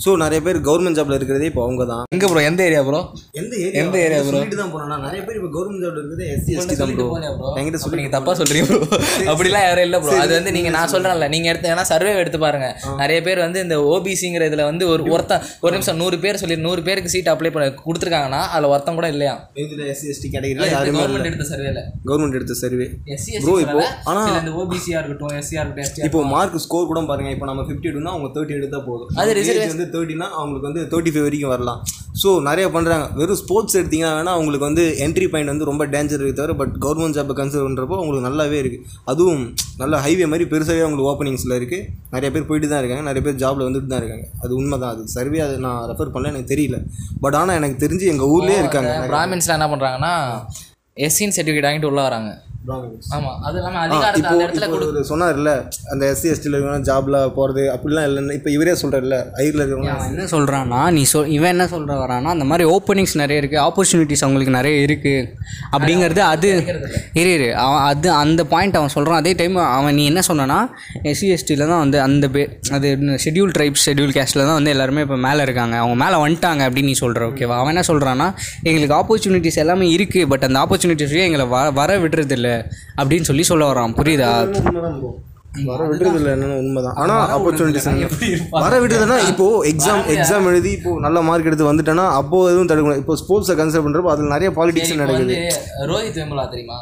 ஸோ நிறைய பேர் கவர்மெண்ட் ஜாப்ல இருக்கிறதே இப்போ அவங்க தான். எங்கே ப்ரோ எந்த ஏரியா ப்ரோ எந்த ஏரியா எந்த area bro? சொல்லிட்டு தான் போனேன் நிறைய பேர் இப்போ கவர்மெண்ட் ஜாப்ல இருக்கிறதே எஸ்சி எஸ்டி தான் ப்ரோ என்கிட்ட சொல்லி நீங்கள் தப்பாக சொல்கிறீங்க ப்ரோ அப்படிலாம் யாரும் இல்லை ப்ரோ அது வந்து நீங்கள் நான் சொல்கிறேன்ல நீங்கள் எடுத்து ஏன்னா சர்வே எடுத்து பாருங்க. நிறைய பேர் வந்து இந்த ஓபிசிங்கிற இதில் வந்து ஒரு ஒருத்தன் ஒரு நிமிஷம் நூறு பேர் சொல்லி நூறு பேருக்கு சீட் அப்ளை பண்ண கொடுத்துருக்காங்கன்னா அதில் ஒருத்தன் கூட இல்லையா? இதில் எஸ்சி எஸ்டி கேட்டகரியில் யாருமே எடுத்த சர்வேல கவர்மெண்ட் எடுத்த சர்வே எஸ்சி இப்போ ஆனா இந்த ஓபிசியா இருக்கட்டும் எஸ்சியா இருக்கட்டும் எஸ்டி இப்போ மார்க் ஸ்கோர் கூட பாருங்க. இப்போ நம்ம ஃபிஃப்டி எடுத்தா அவங்க தேர்ட்டி எடுத்தா போதும். அது reservation. வந்து தேர்ட்டினா அவங்களுக்கு வந்து தேர்ட்டி ஃபைவ் வரைக்கும் வரலாம். ஸோ நிறைய பண்ணுறாங்க வெறும் ஸ்போர்ட்ஸ் எடுத்தீங்கன்னா வேணா அவங்களுக்கு வந்து என்ட்ரி பாயிண்ட் வந்து ரொம்ப டேஞ்சர் இருக்கு தவிர பட் கவர்மெண்ட் ஜாப்பை கன்சிடர் பண்ணுறப்போ அவங்களுக்கு நல்லாவே இருக்குது அதுவும் நல்ல ஹைவே மாதிரி பெருசாகவே அவங்களுக்கு ஓப்பனிங்ஸில் இருக்குது நிறைய பேர் போயிட்டு தான் இருக்காங்க. நிறைய பேர் ஜாப்ல வந்துட்டு தான் இருக்காங்க. அது உண்மை தான் அது சர்வே அதை நான் ரெஃபர் பண்ணல எனக்கு தெரியல. பட் ஆனால் எனக்கு தெரிஞ்சு எங்கள் ஊர்லேயே இருக்காங்க பிராமின்ஸ்லாம் என்ன பண்றாங்கன்னா எஸ்சின் சர்டிஃபிகேட் வாங்கிட்டு உள்ளே வராங்க. அது அதிகாரத்தை அந்த இடத்துல ஒரு சொன்னார்ல அந்த எஸ்சி எஸ்டியில் இருக்கவங்க ஜாப்ல போகிறது அப்படிலாம் இல்லைன்னு இப்போ இவரே சொல்கிறார்ல ஐரில் இருக்கிறவங்க அவன் என்ன சொல்கிறான்னா நீ சொல் இவன் என்ன சொல்கிற வரான்னா அந்த மாதிரி ஓப்பனிங்ஸ் நிறைய இருக்குது ஆப்பர்ச்சுனிட்டிஸ் அவங்களுக்கு நிறைய இருக்குது அப்படிங்கிறது அது இரு இரு அவன் அது அந்த பாயிண்ட் அவன் சொல்கிறான் அதே டைம் அவன் நீ என்ன சொன்னனா எஸ்சி எஸ்டியில் தான் வந்து அந்த பே அது ஷெட்யூல் ட்ரைப்ஸ் ஷெட்யூல் கேஸ்டில் தான் வந்து எல்லாருமே இப்போ மேலே இருக்காங்க. அவங்க மேலே வந்துட்டாங்க அப்படின்னு நீ சொல்கிற ஓகேவா அவன் என்ன சொல்கிறான்னா எங்களுக்கு ஆப்பர்ச்சுனிட்டிஸ் எல்லாமே இருக்குது பட் அந்த ஆப்பர்ச்சுனிட்டிஸையும் எங்களை வ வர விடுறதில்ல? அப்படின்னு சொல்லி சொல்ல வரான். புரியுதா. வர விடுறது இல்லை என்னன்னு உண்மைதான். ஆனால் ஆப்பர்ச்சுனிட்டிஸ் வர விடுறதுன்னா இப்போ எக்ஸாம் எக்ஸாம் எழுதி இப்போ நல்ல மார்க் எடுத்து வந்துட்டேன்னா அப்போ எதுவும் தடுக்கணும். இப்போ ஸ்போர்ட்ஸை கன்சிடர் பண்ணுறப்போ அதில் நிறைய பாலிடிக்ஸ் நடக்குது. ரோஹித் வெம்பலா தெரியுமா?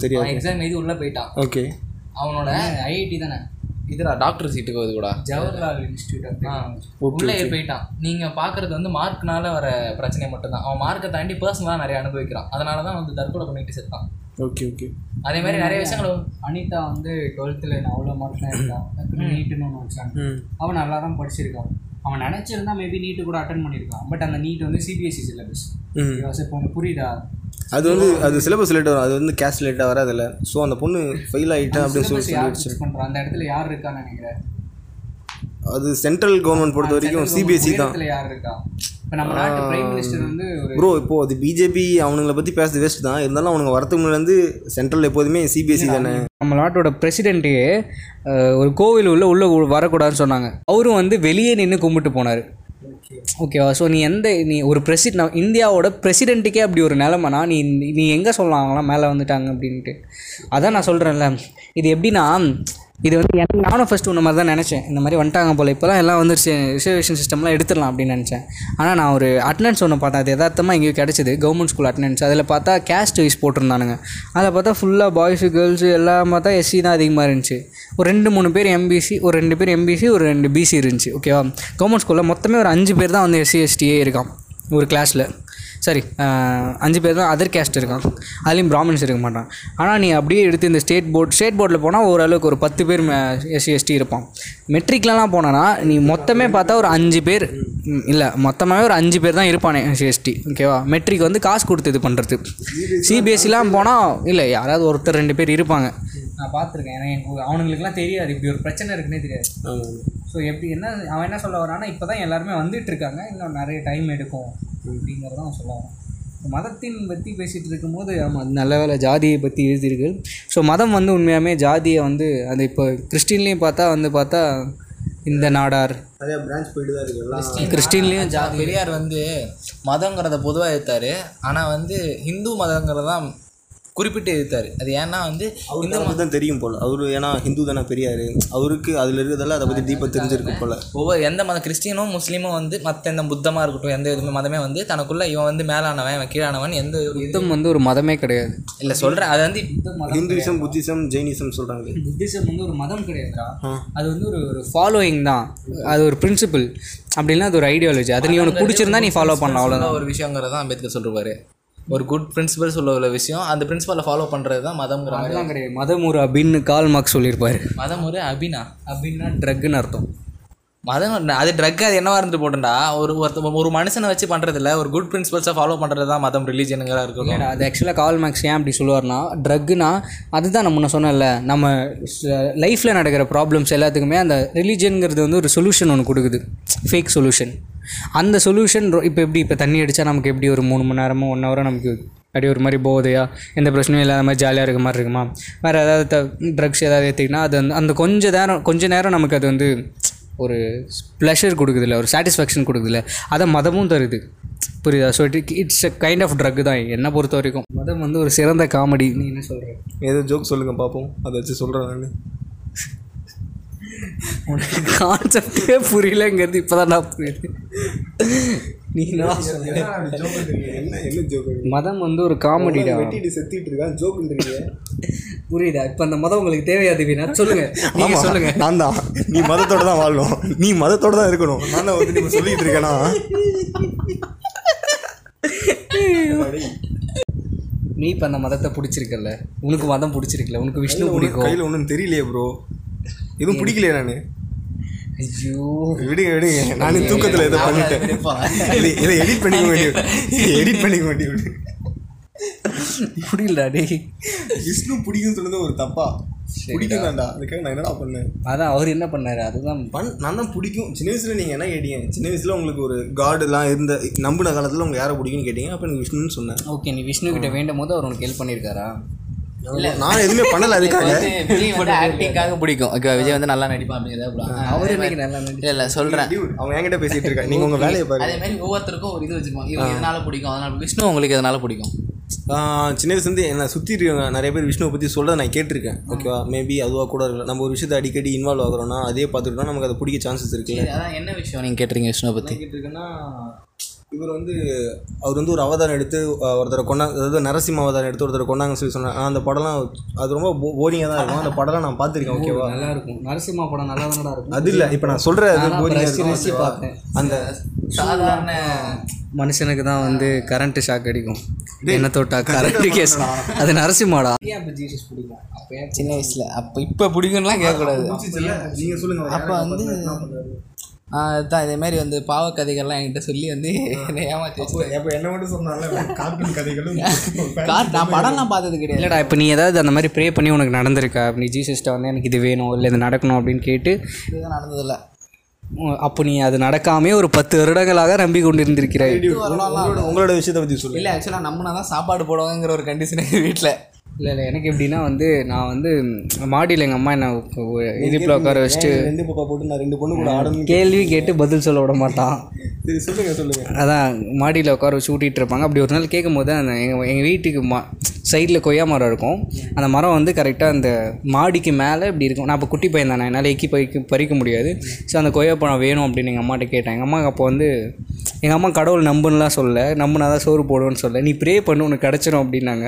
தெரியாது. அவன் எக்ஸாம் எழுதி உள்ள போயிட்டான். ஓகே. அவனோட ஐஐடி தானே? இதுடா டாக்டர் சீட்டுக்கு வருது கூட ஜவஹர்லால் இன்ஸ்டியூட் ஆ, உள்ளே போயிட்டான். நீங்க பாக்குறது வந்து மார்க்னால வர பிரச்சனை மட்டும்தான். அவன் மார்க்கை தாண்டி பர்சனலாக நிறைய அனுபவிக்கிறான். அதனால தான் வந்து தற்கொலை பண்ணிட்டு செத்தான். ஓகே ஓகே அதே மாதிரி நிறைய விஷயங்கள் அனிதா வந்து டுவெல்த்தில் அவ்வளோ மார்க் தான் இருந்தான் நீட்டுன்னு ஒன்று வச்சாங்க அவன் நல்லா தான். படிச்சிருக்கான் அவன் நினச்சிருந்தா மேபி நீட்டு கூட அட்டன் பண்ணியிருக்கான் பட் அந்த நீட் வந்து சிபிஎஸ்சி சிலபஸ் இப்போ உனக்கு புரியுதா? அது வந்து அது சிலபஸ் லேட் வரும். அது வந்து கேஷ் லேட்டாக வராதில்ல ஸோ அந்த பொண்ணு ஃபெயில் ஆகிட்டேன் அப்படின்னு சொல்லி பண்ணுறான் அந்த இடத்துல யார் இருக்கான்னு நினைக்கிறேன். அது சென்ட்ரல் கவர்மெண்ட் பொறுத்த வரைக்கும் சிபிஎஸ்சி தான். இடத்துல யார் இருக்கா? இப்போ நம்ம நாட்டு பிரைம் மினிஸ்டர் வந்து ப்ரோ இப்போ அது பிஜேபி அவனுங்களை பற்றி பேசுறது வேஸ்ட் தான். இருந்தாலும் அவனுங்க வரத்துக்கு முன்னாடி சென்ட்ரல் எப்போதுமே சிபிஎஸ்சி தானே? நம்ம நாட்டோட பிரசிடென்ட்டே ஒரு கோவில் உள்ள உள்ள வரக்கூடாதுன்னு சொன்னாங்க. அவரும் வந்து வெளியே நின்று கும்பிட்டு போனார். ஓகேவா ஸோ நீ எந்த நீ ஒரு பிரசிட் இந்தியாவோட பிரசிடென்ட்டுக்கே அப்படி ஒரு நிலமைனா நீ நீ எங்கே சொல்லலாங்களாம் மேலே வந்துட்டாங்க அப்படின்ட்டு. அதான் நான் சொல்கிறேன்ல இது எப்படின்னா இது வந்து எனக்கு நானும் ஃபஸ்ட்டு உன்ன மாதிரி தான் நினச்சேன். இந்த மாதிரி வந்துட்டாங்க போல். இப்போலாம் எல்லாம் வந்து ரிசர்வேஷன் சிஸ்டம்லாம் எடுத்துடலாம் அப்படின்னு நினச்சேன். ஆனால் நான் ஒரு அட்டண்டன்ஸ் ஒன்று பார்த்தேன். அது எதார்த்தமாக எங்கேயோ கிடச்சிது. கவர்மெண்ட் ஸ்கூல் அட்டண்டன்ஸ் அதில் பார்த்தா கேஸ்ட் வைஸ் போட்டிருந்தானுங்க. அதில் பார்த்தா ஃபுல்லாக பாய்ஸு கேர்ள்ஸு எல்லாம் பார்த்தா எஸ்சி தான் அதிகமாக இருந்துச்சு. ஒரு ரெண்டு மூணு பேர் எம்பிசி ஒரு ரெண்டு பேர் எம்பிசி ஒரு ரெண்டு பிசி இருந்துச்சு. ஓகேவா கவர்மெண்ட் ஸ்கூலில் மொத்தமே ஒரு அஞ்சு பேர் தான் வந்து எஸ்சி எஸ்டியே இருக்கான் ஒரு கிளாஸில் சரி அஞ்சு பேர் தான் அதர் கேஸ்ட் இருக்கான் அதுலேயும் பிராமின்ஸ் இருக்க மாட்டான். ஆனால் நீ அப்படியே எடுத்து இந்த ஸ்டேட் போர்ட் ஸ்டேட் போர்டில் போனால் ஓரளவுக்கு ஒரு பத்து பேர் எஸ்சி எஸ்டி இருப்பான். மெட்ரிக்லலாம் போனோன்னா நீ மொத்தமே பார்த்தா ஒரு அஞ்சு பேர் இல்லை மொத்தமாகவே ஒரு அஞ்சு பேர் தான் இருப்பானே எஸ்சி எஸ்டி ஓகேவா மெட்ரிக் வந்து காசு கொடுத்து இது பண்ணுறது சிபிஎஸ்சிலாம் போனால் இல்லை யாராவது ஒருத்தர் ரெண்டு பேர் இருப்பாங்க. நான் பார்த்துருக்கேன். ஏன்னா எனக்கு அவனுங்களுக்குலாம் தெரியாது. இப்படி ஒரு பிரச்சனை இருக்குன்னே தெரியாது. ஸோ எப்படி என்ன அவன் என்ன சொல்ல வரான்னா இப்போ தான் எல்லாருமே வந்துட்டு இருக்காங்க. இன்னும் நிறைய டைம் எடுக்கும் அப்படிங்கிறத அவன் சொல்ல வரான். மதத்தின் பற்றி பேசிகிட்டு இருக்கும்போது ஆமாம் அது நல்ல வேலை ஜாதியை பற்றி எழுதியிருக்கு. ஸோ மதம் வந்து உண்மையாமே ஜாதியை வந்து அது இப்போ கிறிஸ்டின்லேயும் பார்த்தா வந்து பார்த்தா இந்த நாடார். நிறைய பிரான்ச் போயிட்டு தான் இருக்கு கிறிஸ்டின்லேயும் ஜா பெரியார் வந்து மதங்கிறத பொதுவாக எடுத்தார். ஆனால் வந்து ஹிந்து மதங்கிறதான் குறிப்பிட்டு எடுத்தார். அது ஏன்னா வந்து இந்த மாதிரி தான் தெரியும் போல். அவரு ஏன்னா ஹிந்து தானே பெரியார். அவருக்கு அதில் இருக்கிறதெல்லாம் அதை பற்றி டீப்பாக தெரிஞ்சிருக்கு போல். ஒவ்வொரு எந்த மத கிறிஸ்டியனும் முஸ்லீமும் வந்து மற்ற எந்த புத்தமாக இருக்கட்டும் எந்த இதுவுமே மதமே வந்து தனக்குள்ள இவன் வந்து மேலானவன் இவன் கீழானவன் எந்த ஒரு இது புத்தம் வந்து ஒரு மதமே கிடையாது. இல்லை சொல்கிறேன் அது வந்து ஹிந்துவிசம் புத்திசம் ஜெயினிசம் சொல்கிறாங்களே புத்திசம் வந்து ஒரு மதம் கிடையாதுடா. அது வந்து ஒரு ஒரு ஃபாலோயிங் தான். அது ஒரு பிரின்சிபல் அப்படின்னா அது ஒரு ஐடியாலஜி அதை நீ உனக்கு பிடிச்சிருந்தா நீ ஃபாலோ பண்ணலாம் அவ்வளோதான் ஒரு விஷயங்கிறது தான் அம்பேத்கர் சொல்லிருப்பாரு ஒரு குட் பிரின்சிபல் சொல்ல உள்ள விஷயம். அந்த பிரின்சிபலை ஃபாலோ பண்ணுறது தான் மதம்ங்கிற மாதிரி. கிடையாது. மதம் ஒரு அப்படின்னு கால் மார்க் சொல்லியிருப்பாரு. மதம் ஒரு அபினா? அப்படின்னா ட்ரக்குன்னு அர்த்தம். மதம் அது ட்ரக் அது என்னவா இருந்து போட்டுண்டா? ஒரு ஒருத்த ஒரு மனுஷனை வச்சு பண்ணுறது இல்ல ஒரு குட் பிரின்சிபல்ஸை ஃபாலோ பண்ணுறது தான் மதம் ரிலீஜனுங்கிறா இருக்கணும் இல்லைடா அது ஆக்சுவலாக கால் மார்க்ஸ் ஏன் அப்படி சொல்லுவார்னா ட்ரக்குனா அதுதான் நம்ம முன்ன சொன்னேன்ல நம்ம லைஃப்பில் நடக்கிற ப்ராப்ளம்ஸ் எல்லாத்துக்குமே அந்த ரிலீஜனுங்கிறது வந்து ஒரு சொல்யூஷன் ஒன்று கொடுக்குது. ஃபேக் சொல்யூஷன் அந்த சொல்யூஷன் இப்போ எப்படி இப்போ தண்ணி அடித்தா நமக்கு எப்படி ஒரு மூணு மணி நேரமோ ஒன் ஹவரோ நமக்கு அப்படியே ஒரு மாதிரி போதையா எந்த பிரச்சனையும் இல்லாத மாதிரி ஜாலியாக இருக்க மாதிரி இருக்குமா? வேறு ஏதாவது த ட்ரக்ஸ் ஏதாவது ஏற்றிக்கினா அது வந்து அந்த கொஞ்ச நேரம் கொஞ்ச நேரம் நமக்கு அது வந்து ஒரு ப்ளஷர் கொடுக்குதுல்ல ஒரு சாட்டிஸ்ஃபேக்ஷன் கொடுக்குதுல்ல அதை மதமும் தருது. புரியுதா? So it it's a kind of drug தான். என்னை பொறுத்த வரைக்கும் மதம் வந்து ஒரு சிறந்த காமெடி நீ என்ன சொல்கிற ஏதோ ஜோக் சொல்லுங்கள் பார்ப்போம் அதை வச்சு சொல்கிறேன் நான். உனக்கு கான்செப்டே புரியலங்கிறது இப்போ தான் நான் புரியுது. நீ ஜோக் மதம் வந்து ஒரு காமெடிடா வெட்டிட்டு செத்திட்டு இருக்கான் ஜோக்குன்றீங்க புரியுதா? இப்போ அந்த மதம் உங்களுக்கு தேவையா திவ்யா சொல்லுங்க. நீங்க சொல்லுங்க. நான் தான். நீ மதத்தோட தான் வாழணும். நீ மதத்தோட தான் இருக்கணும். நான் தான் வந்து நீ சொல்லிட்டு இருக்கேனா? நீ இப்போ அந்த மதத்தை பிடிச்சிருக்கல உனக்கு மதம் பிடிச்சிருக்கல? உனக்கு விஷ்ணு பிடிக்கும். கையில் ஒன்றும் தெரியலையே ப்ரோ எதுவும் பிடிக்கலையே நான்? ஐயோ. விடுங்க விடுங்க. நானும் தூக்கத்தில் எதை பண்ணிட்டேன். இதை இதை எடிட் பண்ணிக்க வேண்டியது எடிட் பண்ணிக்க வேண்டியது புரியலடா டேய். விஷ்ணு பிடிக்கும்னு சொன்னது ஒரு தப்பா? பிடிக்கும் தான்டா அதுக்காக நான் என்னடா பண்ணேன்? அதான் அவர் என்ன பண்ணாரு? அதுதான் பண் நான் தான் பிடிக்கும். சின்ன வயசுல நீங்கள் என்ன கேட்டீங்க? சின்ன வயசுல உங்களுக்கு ஒரு காடுலாம் இருந்த நம்பின காலத்தில் உங்களுக்கு யாரை பிடிக்கும்னு கேட்டீங்க? அப்போ எனக்கு விஷ்ணுன்னு சொன்னேன் ஓகே நீ விஷ்ணு கிட்ட வேண்டும் போது அவர் உனக்கு ஹெல்ப் பண்ணியிருக்காரா? நான் எதுவுமே பண்ணல அதுக்காக. விஜய் வந்து ஆக்டிங்காக பிடிக்கும். ஓகே விஜய் வந்து நல்லா நடிப்பான் அப்படிங்கிறத அவர் இன்னைக்கு நல்லா நடிச்சு இல்லை சொல்கிறேன் அவங்க என்கிட்ட பேசிட்டு இருக்காங்க. நீங்க உங்க வேலையை பாருங்க. அதே மாதிரி ஒவ்வொருத்தருக்கும் ஒரு இது வச்சிருப்பாங்க. இவங்க எதனால பிடிக்கும்? அதனால விஷ்ணு உங்களுக்கு எதனால பிடிக்கும்? சின்ன வயசுலேருந்து என்னை சுற்றி இருக்கவங்க நிறைய பேர் விஷ்ணுவை பற்றி சொல்கிறத நான் கேட்டிருக்கேன். ஓகேவா? மேபி அதுவாக கூட இருக்கலாம். நம்ம ஒரு விஷயத்தை அடிக்கடி இன்வால்வ் ஆகுறோம்னா அதே பார்த்துட்டோம்னா நமக்கு அதை பிடிக்க சான்சஸ் இருக்குல்ல. சரி அதான் என்ன விஷயம் நீங்கள் கேட்டிருக்கீங்க விஷ்ணுவை பற்றி கேட்டிருக்கேன்னா இவர் வந்து அவர் வந்து ஒரு அவதாரம் எடுத்து ஒருத்தரை கொண்டா அதாவது நரசிம்ம அவதாரம் எடுத்து ஒருத்தரை கொண்டாங்கன்னு சொல்லி சொன்னாங்க அந்த படம்லாம் அது ரொம்ப போரிங்காக தான் இருக்கும். அந்த படம்லாம் நான் பார்த்துருக்கேன் ஓகேவா நல்லா இருக்கும் நரசிம்மா படம் நல்லா இருக்கும். அது இல்லை. இப்போ நான் சொல்கிறேன் அது போரிங்காக. அந்த சாதாரண மனுஷனுக்கு தான் வந்து கரண்ட் ஷாக் அடிக்கும். என்ன தொட்டா கரண்ட் கேஸ் அது நரசிம்மாடா. ஏன் அப்போ ஜீசஸ் பிடிக்கும்? அப்போ ஏன் சின்ன வயசில். அப்போ இப்போ பிடிக்கும்லாம் கேட்கக்கூடாது. நீங்கள் சொல்லுங்கள் அப்போ வந்து அதுதான் இதே மாதிரி வந்து பாவ கதைகள்லாம் என்கிட்ட சொல்லி வந்து என்னை ஏமாற்றி அப்போ என்ன மட்டும் சொன்னால கார்ட்டூன் கதைகளும் நான் படம்லாம் பார்த்தது கிடையாது. இல்லைடா இப்போ நீ ஏதாவது அந்த மாதிரி ப்ரே பண்ணி உனக்கு நடந்திருக்கா? நீ ஜீசஸ்ட்ட வந்து எனக்கு இது வேணும் இல்லை இது நடக்கணும் அப்படின்னு கேட்டு இதுதான் நடந்ததில்ல. அப்போ நீ அது நடக்காமே ஒரு பத்து வருடங்களாக நம்பி கொண்டிருந்திருக்கிறாய். உங்களோட உங்களோட விஷயத்தை பற்றி சொல்லு இல்லை ஆக்சுவலாக நம்மனா தான் சாப்பாடு போடுவாங்கிற ஒரு கண்டிஷன் எங்கள் வீட்டில் இல்லை இல்லை எனக்கு எப்படின்னா வந்து நான் வந்து மாடியில் எங்கள் அம்மா என்ன இடுப்பில் உட்கார வச்சுட்டு ரெண்டு பாப்பா போட்டு நான் ரெண்டு பொண்ணு கூட ஆடணும் கேள்வி கேட்டு பதில் சொல்ல விட மாட்டான். சரி சொல்லுங்க சொல்லுங்க. அதான் மாடியில் உட்கார வச்சு ஊட்டிகிட்டு இருப்பாங்க. அப்படி ஒரு நாள் கேட்கும் போது அந்த எங்கள் எங்கள் வீட்டுக்கு மா சைடில் கொய்யா மரம் இருக்கும். அந்த மரம் வந்து கரெக்டாக அந்த மாடிக்கு மேலே இப்படி இருக்கும். நான் அப்போ குட்டி பையன் தானே என்னால் எக்கி பறிக்க பறிக்க முடியாது. ஸோ அந்த கொய்யா பழம் வேணும் அப்படின்னு எங்கள் அம்மாட்ட கேட்டேன். எங்கள் அம்மா அப்போ வந்து எங்கள் அம்மா கடவுள் நம்புன்னுலாம் சொல்ல நம்புனா தான் சோறு போடுவேன்னு சொல்ல நீ ப்ரே பண்ணு உனக்கு கிடச்சிரும் அப்படின்னாங்க.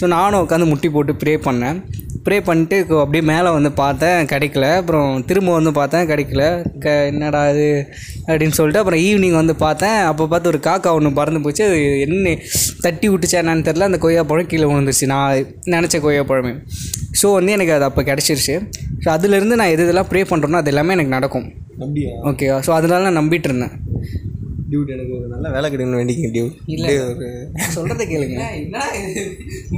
ஸோ நானும் உட்காந்து முட்டி போட்டு ப்ரே பண்ணேன். ப்ரே பண்ணிட்டு அப்படியே மேலே வந்து பார்த்தேன் கிடைக்கல. அப்புறம் திரும்ப வந்து பார்த்தேன் கிடைக்கல. க என்னடா இது அப்படின்னு சொல்லிட்டு அப்புறம் ஈவினிங் வந்து பார்த்தேன். அப்போ பார்த்து ஒரு காக்கா ஒன்று பறந்து போச்சு. அது என்ன தட்டி விட்டுச்சா என்னன்னு தெரில அந்த கொய்யாப்பழம் கீழே விழுந்துருச்சு. நான் நினச்ச கொய்யாப்பழமே ஸோ வந்து எனக்கு அது அப்போ கிடச்சிருச்சு. ஸோ அதுலேருந்து நான் எது இதெல்லாம் ப்ரே பண்ணுறேனோ அது எல்லாமே எனக்கு நடக்கும். அப்படியா ஓகேவா ஸோ அதனால நான் நம்பிட்டு இருந்தேன். டியூட் எனக்கு ஒரு நல்ல வேலை கிடைக்கணும் வேண்டிங்க டியூட் இல்ல. ஒரு சொல்கிறத கேளுங்க. என்ன?